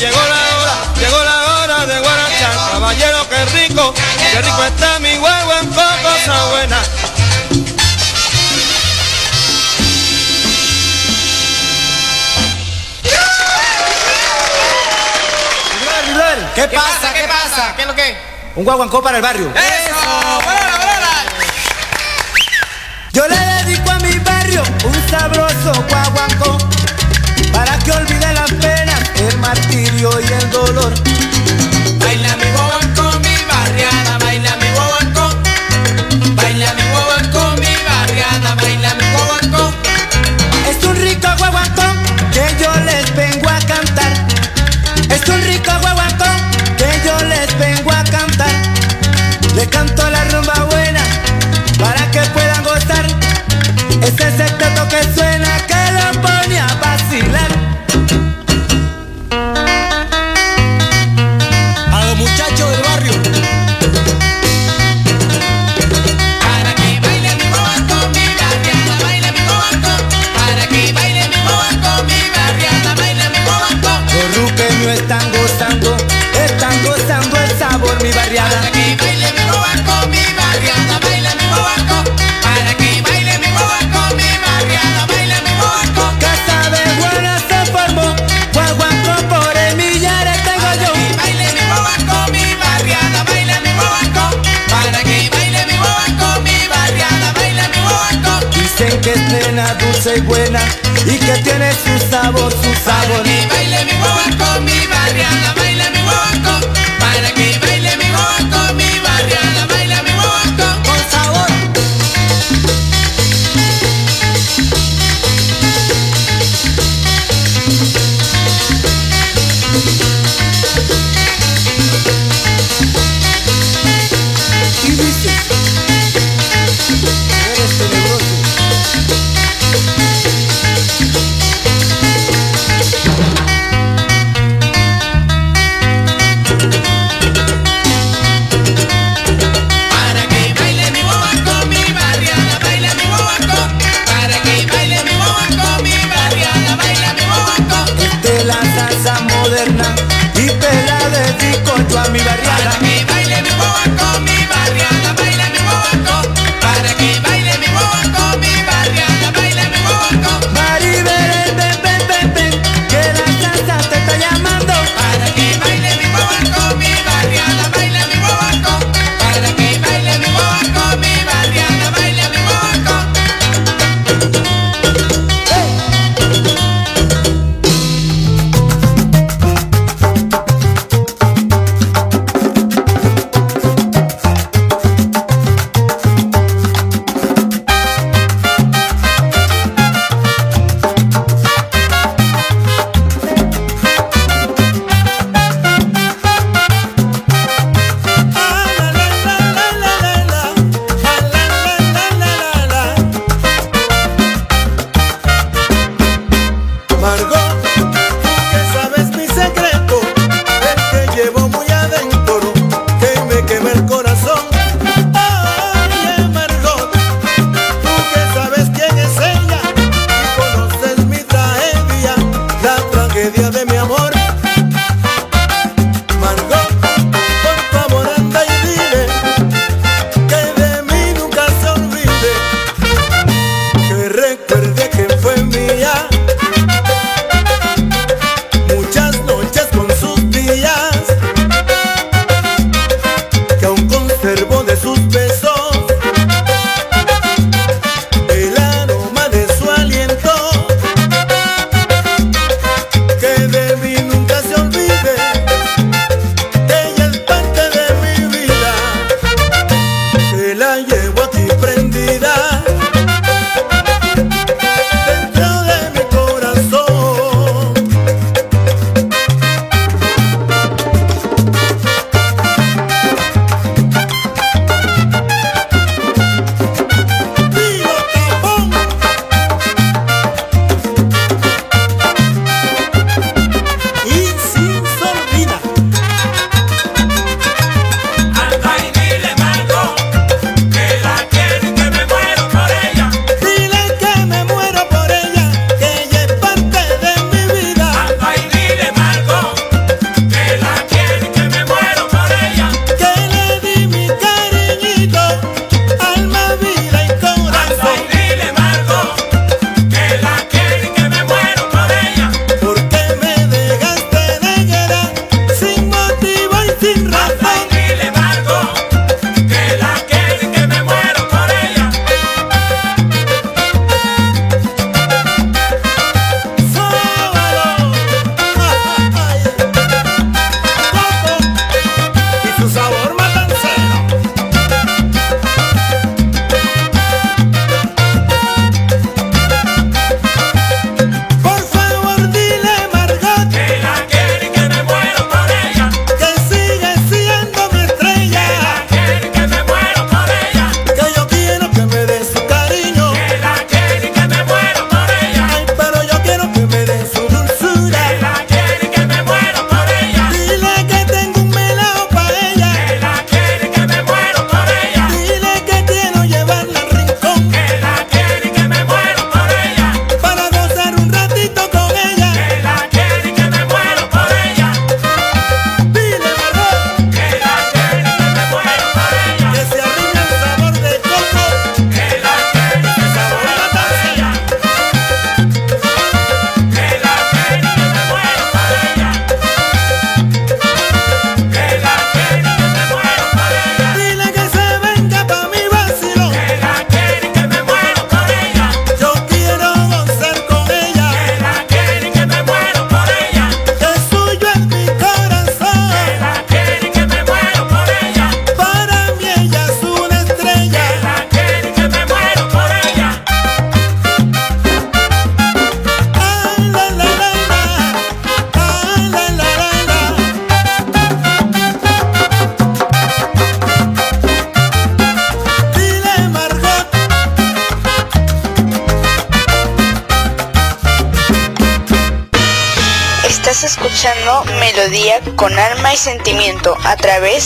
Speaker 6: Llegó la hora, llegó la hora
Speaker 7: de guarachar.
Speaker 8: Caballero, qué rico, qué rico está mi huevo en cosa buena.
Speaker 9: ¿Qué pasa? ¿Qué pasa?
Speaker 10: ¿Qué es lo que?
Speaker 9: Un guaguancó para el barrio.
Speaker 10: ¡Eso! ¡Buena, buena!
Speaker 9: Yo le dedico a mi barrio un sabroso guaguancó y el dolor.
Speaker 10: Baila mi guaguancó, mi barriada, baila mi guaguancó. Baila mi guaguancó, mi barriada, baila mi guaguancó.
Speaker 9: Es un rico guaguancó que yo les vengo a cantar. Es un rico guaguancó que yo les vengo a cantar. Le canto nena dulce y buena y que tiene su sabor, su
Speaker 10: Para
Speaker 9: sabor.
Speaker 10: que baile mi guaguancó, mi barriada, baila mi guaguancó. Para que
Speaker 9: yo a mi barriada.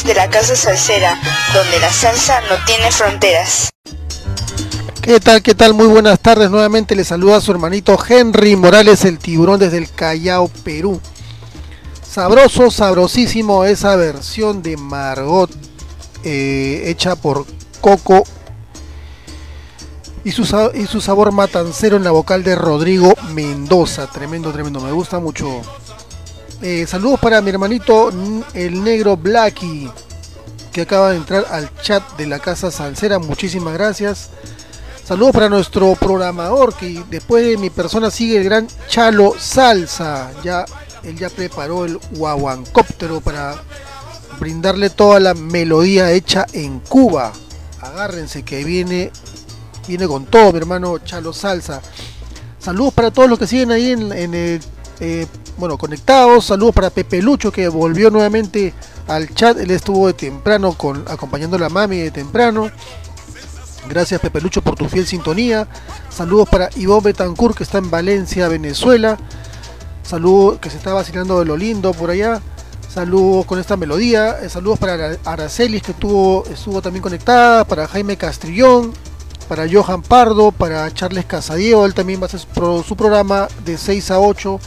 Speaker 2: De la Casa Salsera, donde la salsa no tiene fronteras.
Speaker 1: ¿Qué tal? ¿Qué tal? Muy buenas tardes. Nuevamente le saluda a su hermanito Henry Morales, el tiburón desde el Callao, Perú. Sabroso, sabrosísimo esa versión de Margot eh, hecha por Coco y su, y su sabor matancero en la vocal de Rodrigo Mendoza. Tremendo, tremendo. Me gusta mucho. Eh, saludos para mi hermanito el negro Blacky que acaba de entrar al chat de la Casa Salsera. Muchísimas gracias. Saludos para nuestro programador que después de mi persona sigue el gran Chalo Salsa. Ya él ya preparó el guaguancóptero para brindarle toda la melodía hecha en Cuba. Agárrense que viene viene con todo, mi hermano Chalo Salsa. Saludos para todos los que siguen ahí en, en el eh, bueno, conectados. Saludos para Pepe Lucho que volvió nuevamente al chat. Él estuvo de temprano con acompañando a la mami de temprano. Gracias Pepe Lucho por tu fiel sintonía. Saludos para Ivonne Betancourt que está en Valencia, Venezuela. Saludos que se está vacilando de lo lindo por allá. Saludos con esta melodía. Eh, Saludos para Ara- Aracelis que estuvo, estuvo también conectada. Para Jaime Castrillón. Para Johan Pardo. Para Charles Casadiego. Él también va a hacer su programa de 6 a 8.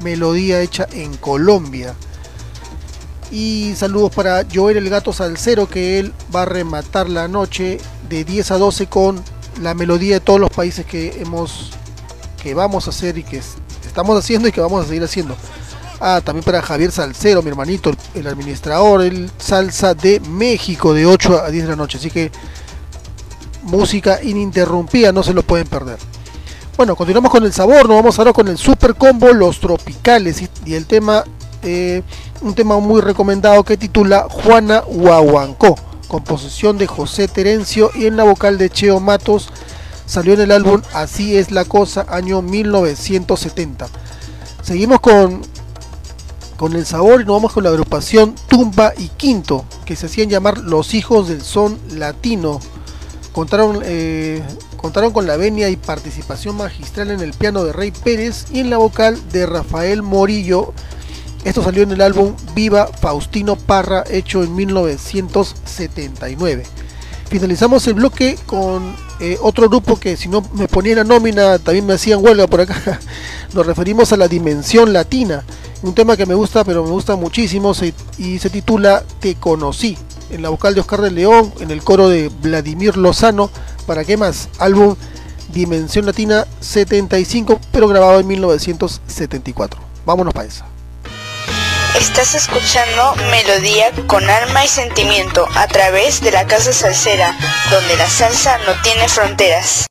Speaker 1: Melodía hecha en Colombia. Y saludos para Joel el Gato Salcero que él va a rematar la noche de 10 a 12 con la melodía de todos los países que hemos que vamos a hacer y que es- estamos haciendo y que vamos a seguir haciendo. Ah, también para Javier Salcero, mi hermanito, el administrador, el salsa de México de 8 a 10 de la noche. Así que música ininterrumpida, no se lo pueden perder. Bueno, continuamos con el sabor, nos vamos ahora con el super combo Los Tropicales y, el tema, eh, un tema muy recomendado que titula Juana Huahuancó, composición de José Terencio y en la vocal de Cheo Matos, salió en el álbum Así es la cosa, año 1970. Seguimos con, con el sabor y nos vamos con la agrupación Tumba y Quinto, que se hacían llamar Los Hijos del Son Latino. Contaron, eh, contaron con la venia y participación magistral en el piano de Rey Pérez y en la vocal de Rafael Morillo. Esto salió en el álbum Viva Faustino Parra, hecho en 1979. Finalizamos el bloque con eh, otro grupo que si no me ponían a nómina también me hacían huelga por acá. Nos referimos a la Dimensión Latina, un tema que me gusta, pero me gusta muchísimo y se titula Te conocí, en la vocal de Oscar de León, en el coro de Vladimir Lozano, para qué más, álbum Dimensión Latina 75, pero grabado en 1974. Vámonos para esa.
Speaker 2: Estás escuchando Melodía con alma y sentimiento a través de la Casa Salsera, donde la salsa no tiene fronteras.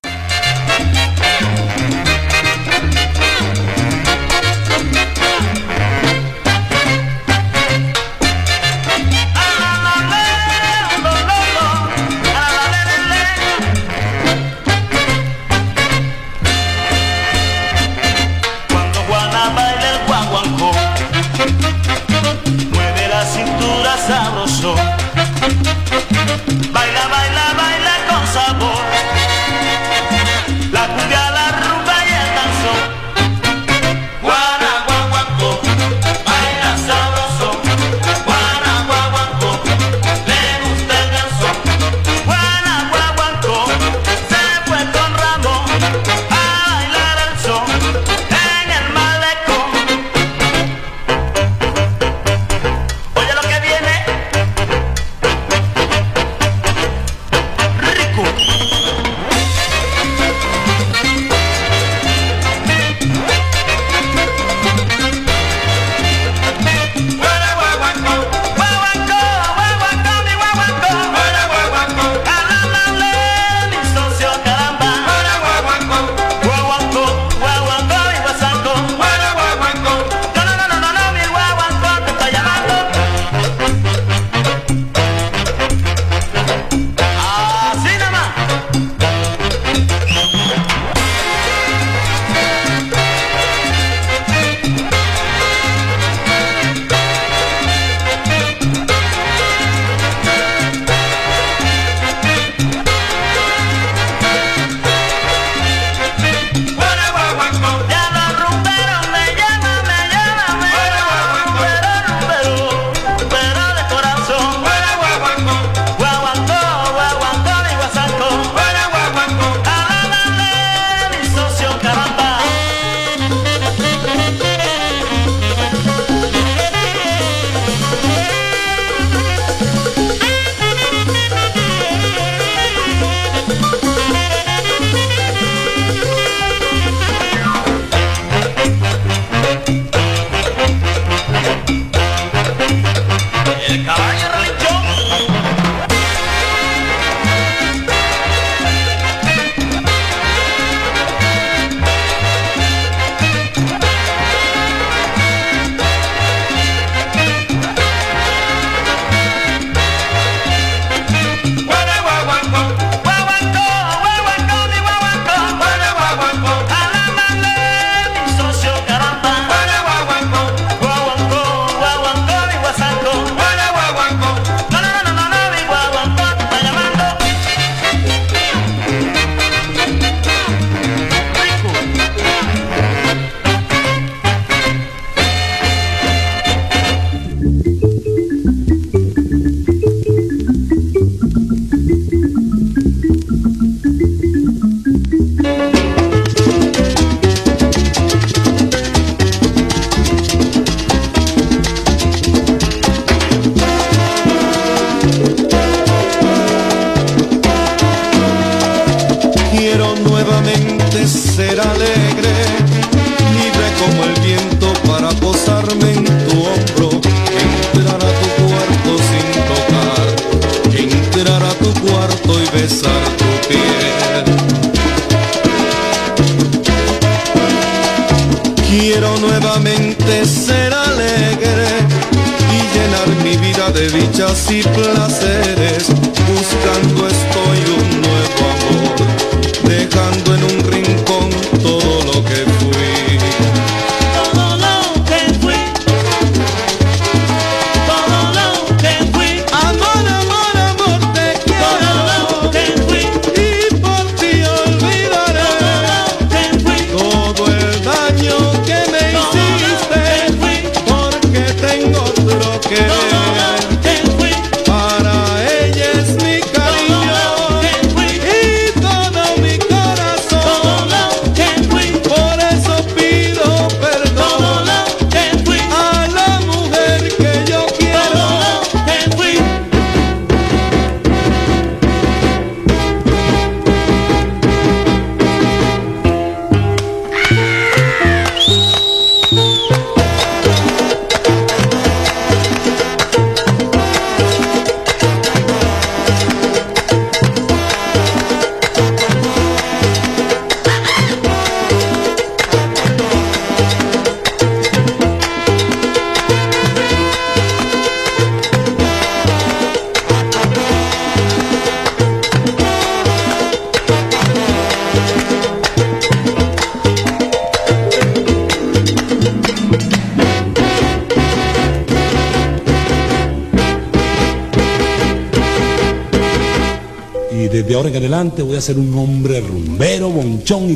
Speaker 8: Adelante voy a ser un hombre rumbero, bonchón y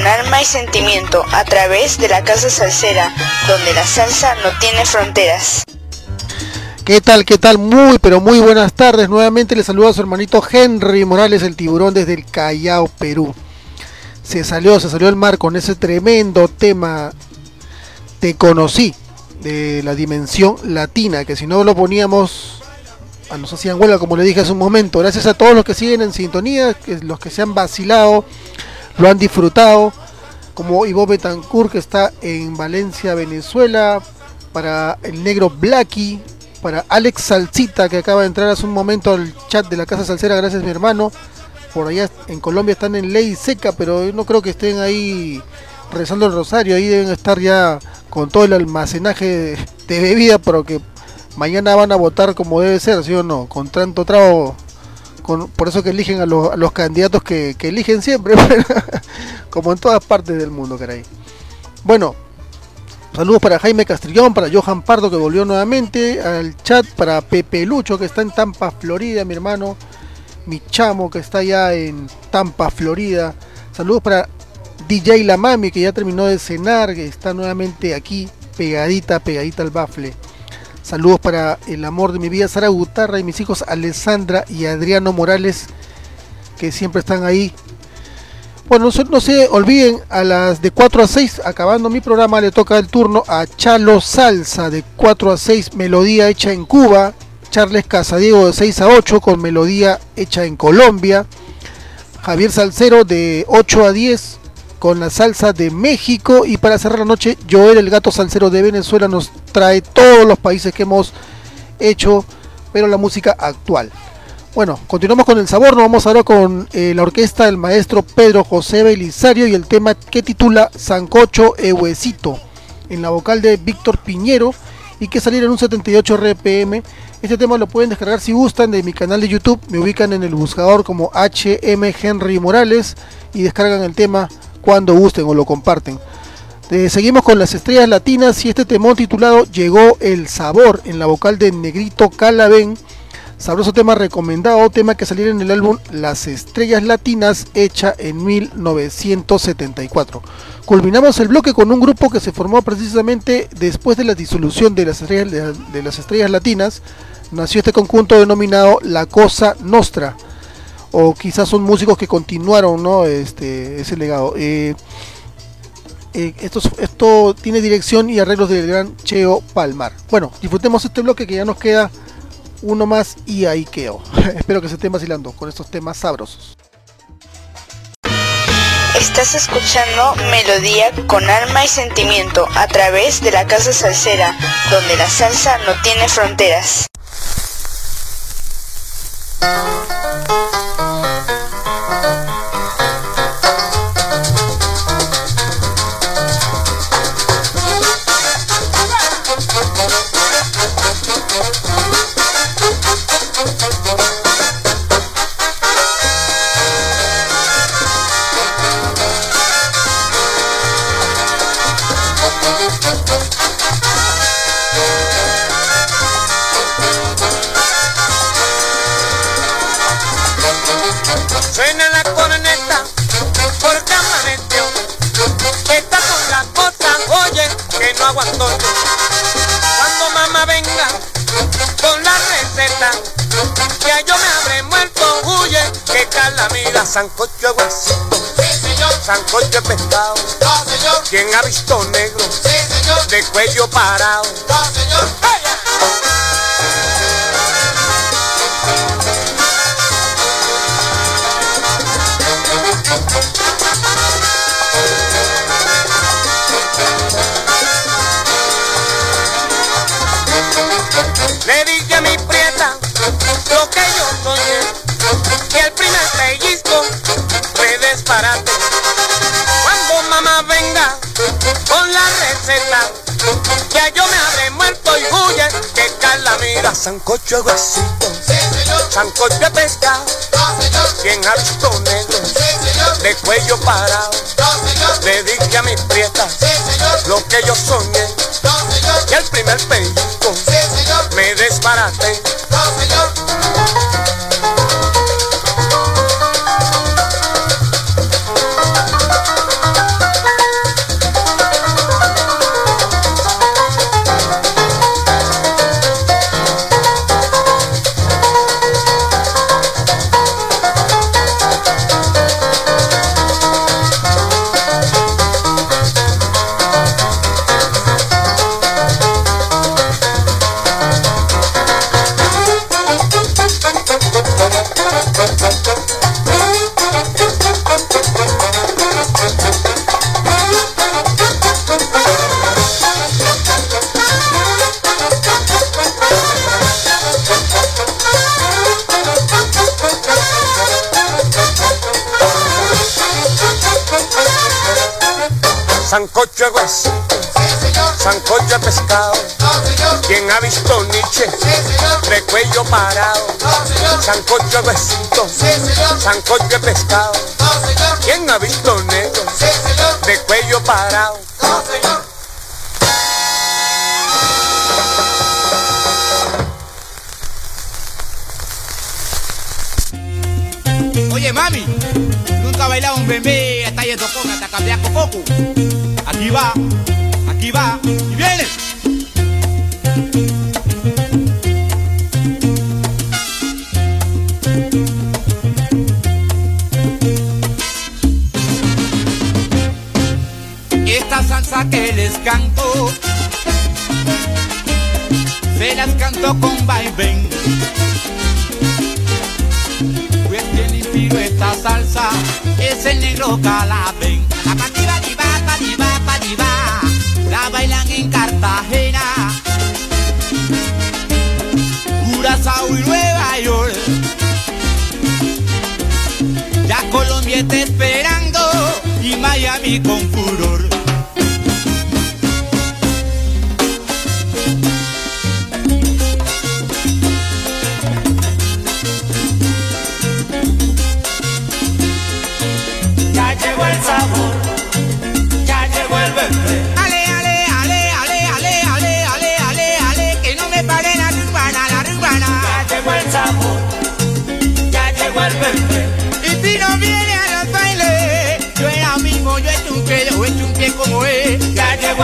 Speaker 7: con
Speaker 2: alma y sentimiento a través de la Casa Salsera, donde la salsa no tiene fronteras.
Speaker 1: ¿Qué tal? ¿Qué tal? Muy, pero muy buenas tardes. Nuevamente le saluda a su hermanito Henry Morales, el tiburón desde el Callao, Perú. Se salió, se salió el mar con ese tremendo tema Te conocí de la dimensión latina, que si no lo poníamos a nos hacían huelga, como le dije hace un momento. Gracias a todos los que siguen en sintonía, que los que se han vacilado, lo han disfrutado, como Ivo Betancourt que está en Valencia, Venezuela, para el negro Blacky, para Alex Salsita que acaba de entrar hace un momento al chat de la Casa Salsera, gracias mi hermano. Por allá en Colombia están en ley seca, pero no creo que estén ahí rezando el rosario, ahí deben estar ya con todo el almacenaje de bebida, pero que mañana van a votar como debe ser, ¿sí o no? Con tanto trago, por eso que eligen a los, candidatos que, que eligen siempre, como en todas partes del mundo, caray. Bueno, saludos para Jaime Castrillón, para Johan Pardo que volvió nuevamente al chat, para Pepe Lucho que está en Tampa, Florida, mi hermano, mi chamo que está allá en Tampa, Florida. Saludos para DJ La Mami que ya terminó de cenar, que está nuevamente aquí pegadita, pegadita al bafle. Saludos para el amor de mi vida, Sara Gutarra y mis hijos Alessandra y Adriano Morales, que siempre están ahí. Bueno, no se, no se olviden, a las de 4 a 6, acabando mi programa, le toca el turno a Chalo Salsa, de 4 a 6, melodía hecha en Cuba. Charles Casadiego, de 6 a 8, con melodía hecha en Colombia. Javier Salcero, de 8 a 10, con la salsa de México. Y para cerrar la noche Joel el gato salsero de Venezuela nos trae todos los países que hemos hecho pero la música actual. Bueno continuamos con el sabor. Nos vamos ahora con eh, la orquesta del maestro Pedro José Belisario y el tema que titula Sancocho e en la vocal de Víctor Piñero y que salir en un 78 RPM este tema lo pueden descargar si gustan de mi canal de YouTube. Me ubican en el buscador como HM Henry Morales y descargan el tema cuando gusten o lo comparten. Eh, seguimos con las estrellas latinas y este temón titulado Llegó el sabor en la vocal de Negrito Calavén. Sabroso tema recomendado, tema que salió en el álbum Las Estrellas Latinas, hecha en 1974. Culminamos el bloque con un grupo que se formó precisamente después de la disolución de las estrellas, de las estrellas latinas. Nació este conjunto denominado La Cosa Nostra o quizás son músicos que continuaron ¿no? este, ese legado. Eh, eh, esto, esto tiene dirección y arreglos del gran Cheo Palmar. Bueno, disfrutemos este bloque que ya nos queda uno más y ahí quedo. Espero que se estén vacilando con estos temas sabrosos.
Speaker 2: Estás escuchando Melodía con alma y sentimiento a través de la Casa Salsera, donde la salsa no tiene fronteras.
Speaker 4: Suena la corneta porque amaneció. Está con la cosa, oye, que no aguantó. Cuando mamá venga con la receta, ya yo me habré muerto, huye, que cala mira, sancocho huesito, sancocho de pescado. ¿Quién ha visto negro de cuello parado? ¡Ey! Le dije a mi prieta lo que yo soñé y el primer pellizco fue disparate. Cuando mamá venga con la receta, ya yo me habré muerto y huye que Carla mira sancocho de huesito, sancocho de pescado. ¿Quién ha visto negro de cuello parado? Le dije a mi prieta lo que yo soñé y el primer pellizco me desbaraté.
Speaker 11: Sancocho de hueso, sancocho pescado. ¿Quién ha visto Nietzsche? De cuello parado. Sancocho de huesito, sancocho pescado. ¿Quién ha visto negro? De cuello parado.
Speaker 10: Oye, mami, nunca he bailado un bebé hasta ahí tocón, hasta cambiar coco. Aquí va, aquí va, y viene. Esta salsa que les canto, se las canto con vaivén. Salsa es el negro Calabén. La pativa diva, pativa, pativa, la bailan en Cartagena, Curazao y Nueva York. Ya Colombia está esperando y Miami con furor.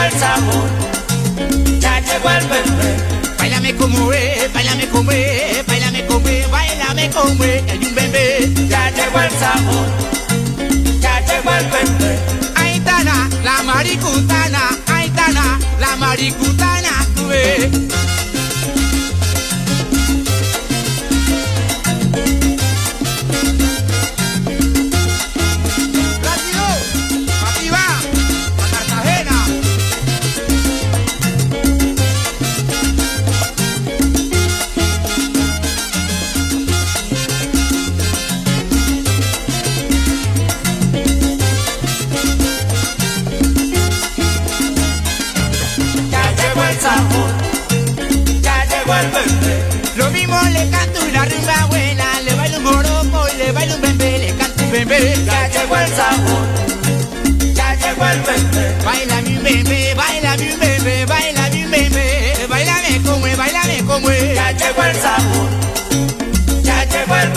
Speaker 9: El sabor, ya llegó el bebé.
Speaker 10: Bailame como es, bailame como es, bailame como es, bailame como es, hay un bebé.
Speaker 9: Ya llegó el sabor, ya llegó el bebé.
Speaker 10: Aitana, la maricutana, Aitana, la maricutana, tú ves.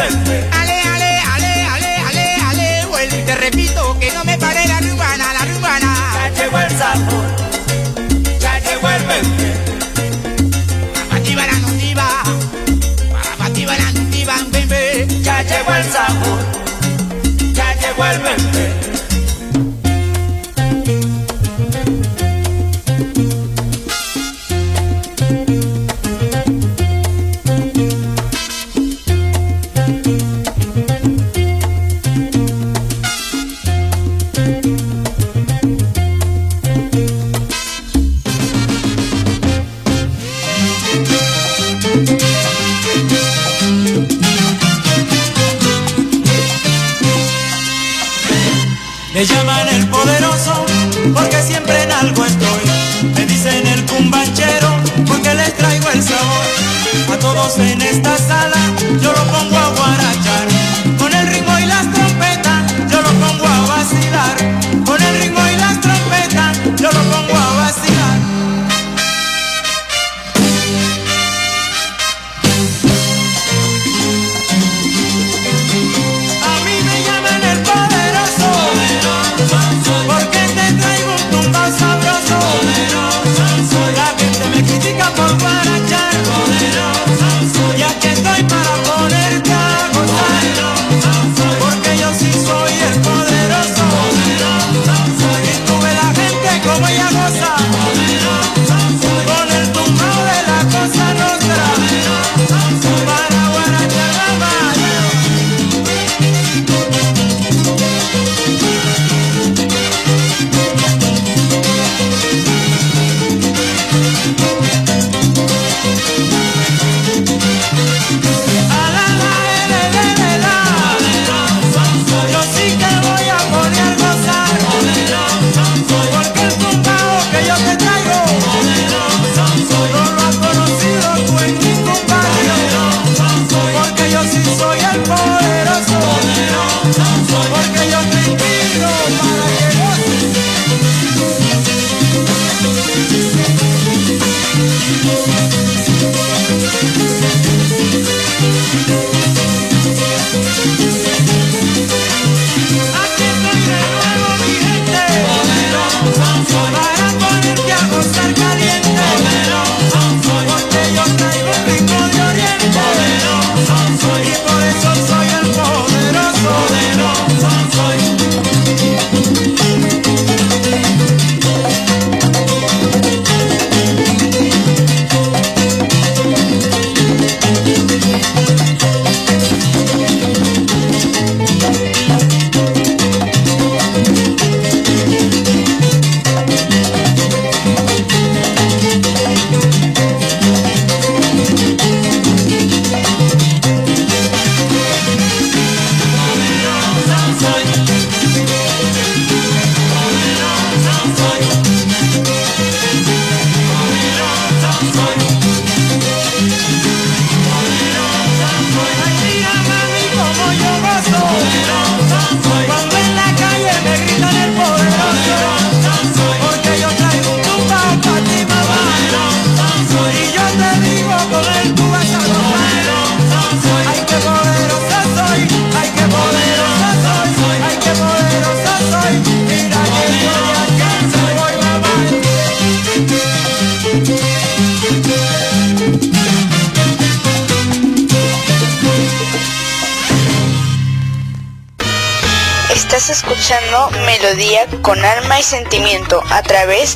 Speaker 10: Ale, ale, ale, ale, ale, ale, vuelvo y te repito que no me pare la rumbana, la rumbana.
Speaker 9: Ya llegó el sabor, ya llegó el bebé.
Speaker 10: Pativa la nutiva, para pativa la nutiva, bebé.
Speaker 9: Ya llegó el sabor, ya llegó el bebé.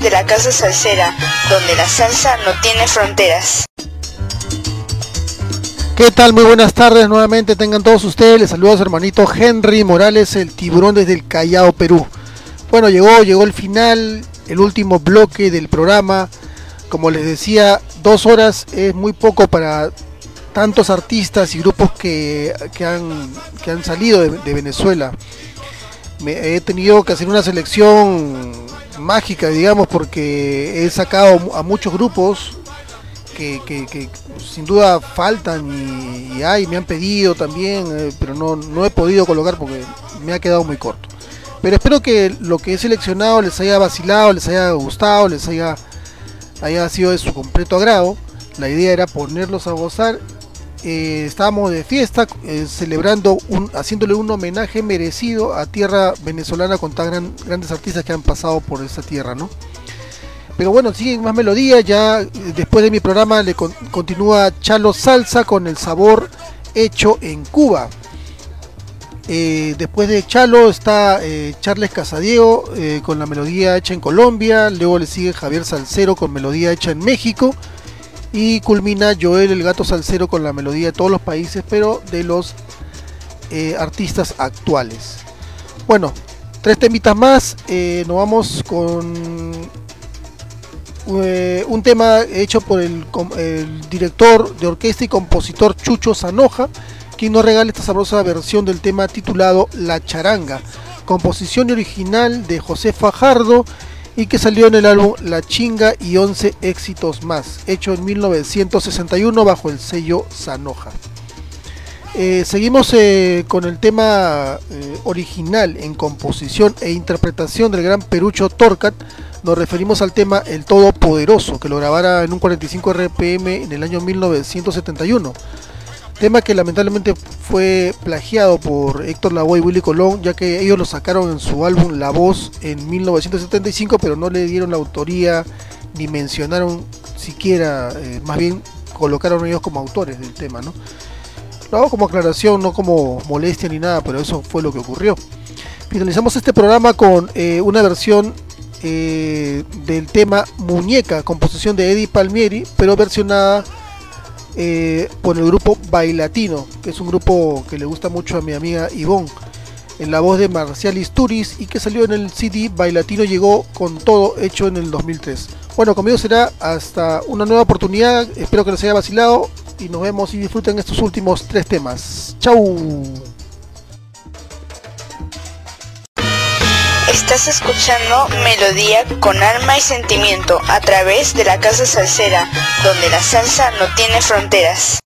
Speaker 2: De la Casa Salsera, donde la salsa no tiene fronteras.
Speaker 1: ¿Qué tal? Muy buenas tardes nuevamente tengan todos ustedes. Les saluda a su hermanito Henry Morales, el tiburón desde el Callao, Perú. Bueno, llegó, llegó el final, el último bloque del programa. Como les decía, dos horas es muy poco para tantos artistas y grupos que, que han, que han salido de, de Venezuela. Me, he tenido que hacer una selección mágica, digamos, porque he sacado a muchos grupos que, sin duda faltan y, y hay, me han pedido también, eh, pero no, no he podido colocar porque me ha quedado muy corto. Pero espero que lo que he seleccionado les haya vacilado, les haya gustado, les haya, haya sido de su completo agrado. La idea era ponerlos a gozar. Eh, estábamos de fiesta, eh, celebrando, un, haciéndole un homenaje merecido a tierra venezolana con tan gran- grandes artistas que han pasado por esta tierra, ¿no? Pero bueno, siguen más melodías. Ya eh, después de mi programa le con- continúa Chalo Salsa con el sabor hecho en Cuba. Eh, después de Chalo está Charles Casadiego con la melodía hecha en Colombia. Luego le sigue Javier Salcero con melodía hecha en México. Y culmina Joel el Gato Salcero con la melodía de todos los países, pero de los eh, artistas actuales. Bueno, tres temitas más. eh, nos vamos con eh, un tema hecho por el, el director de orquesta y compositor Chucho Zanoja, quien nos regala esta sabrosa versión del tema titulado La Charanga, composición original de José Fajardo y que salió en el álbum La Chinga y 11 éxitos más, hecho en 1961 bajo el sello Zanoja. Eh, seguimos eh, con el tema eh, original en composición e interpretación del gran Perucho Torcat. Nos referimos al tema El Todopoderoso, que lo grabara en un 45 RPM en el año 1971. Tema que lamentablemente fue plagiado por Héctor Lavoe y Willy Colón, ya que ellos lo sacaron en su álbum La Voz en 1975, pero no le dieron la autoría ni mencionaron siquiera, eh, más bien colocaron ellos como autores del tema, ¿no? Lo hago como aclaración, no como molestia ni nada, pero eso fue lo que ocurrió. Finalizamos este programa con eh, una versión eh, del tema Muñeca, composición de Eddie Palmieri, pero versionada eh, por el grupo Bailatino, que es un grupo que le gusta mucho a mi amiga Ivonne, en la voz de Marcial Isturiz y que salió en el CD Bailatino llegó con todo hecho en el 2003. Bueno, conmigo será hasta una nueva oportunidad, espero que les haya vacilado y nos vemos y disfruten estos últimos tres temas. ¡Chau!
Speaker 2: Estás escuchando Melodía con alma y sentimiento a través de la Casa Salsera, donde la salsa no tiene fronteras.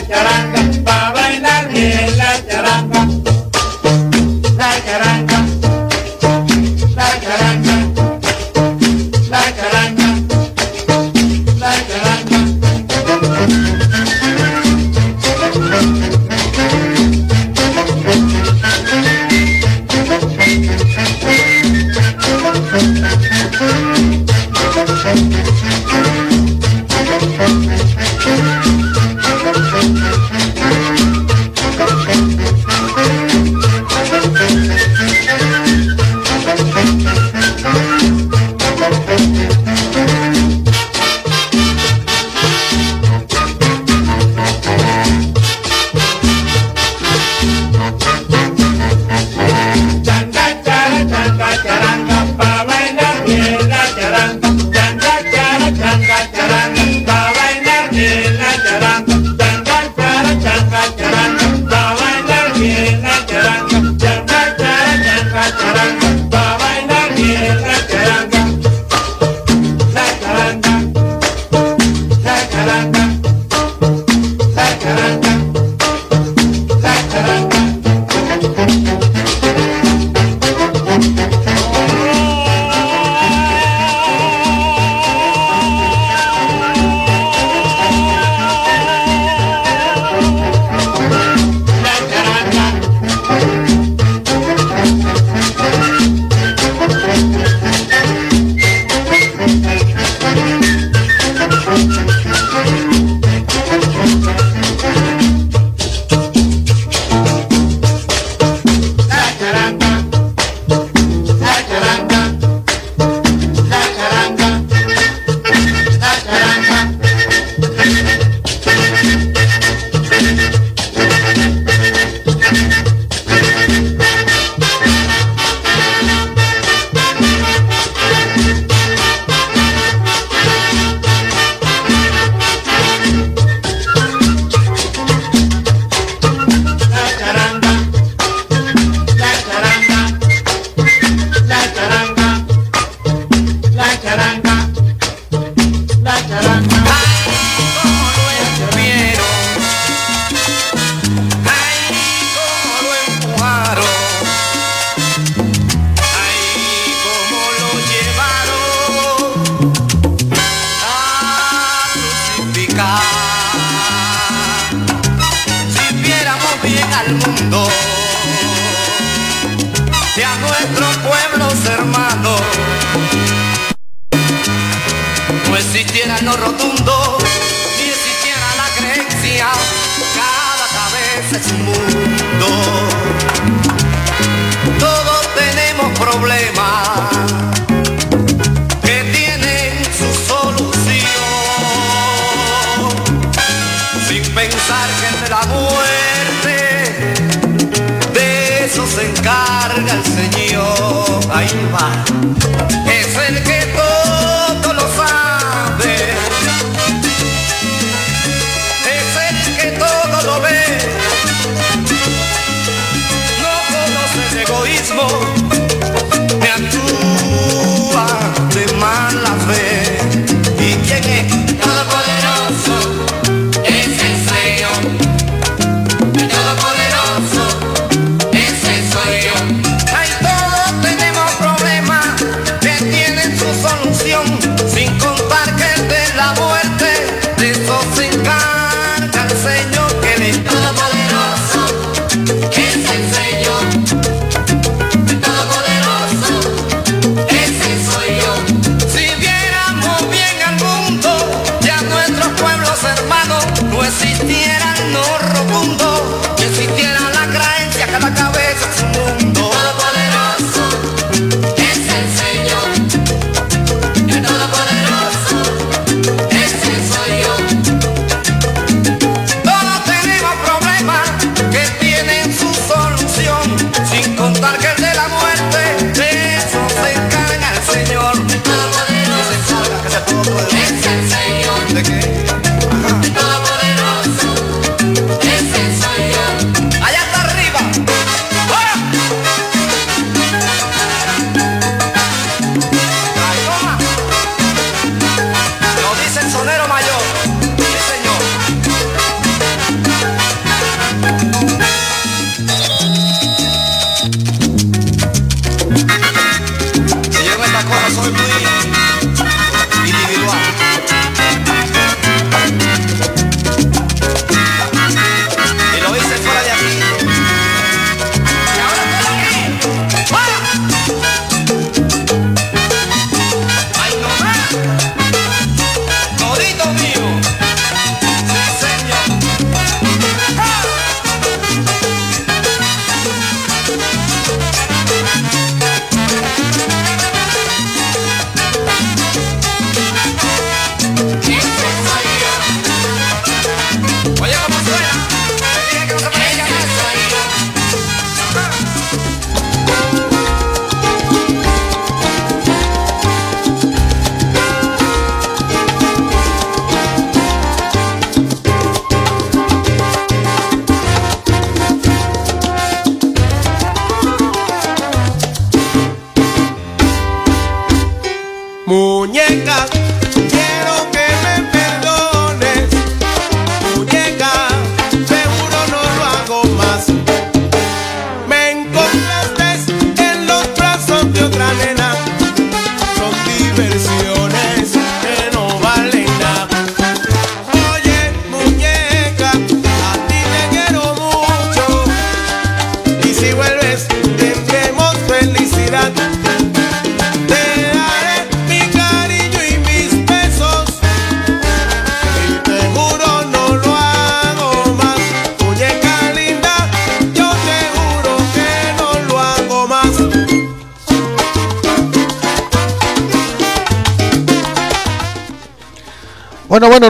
Speaker 5: Changa,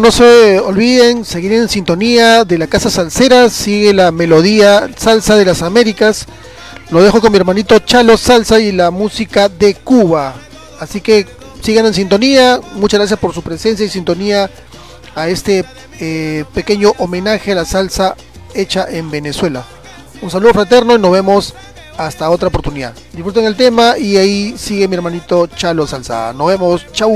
Speaker 1: no se olviden seguir en sintonía de la Casa Salsera, sigue la melodía Salsa de las Américas. Lo dejo con mi hermanito Chalo Salsa y la música de Cuba. Así que sigan en sintonía, muchas gracias por su presencia y sintonía a este eh, pequeño homenaje a la salsa hecha en Venezuela. Un saludo fraterno y nos vemos hasta otra oportunidad. Disfruten el tema y ahí sigue mi hermanito Chalo Salsa. Nos vemos, chau.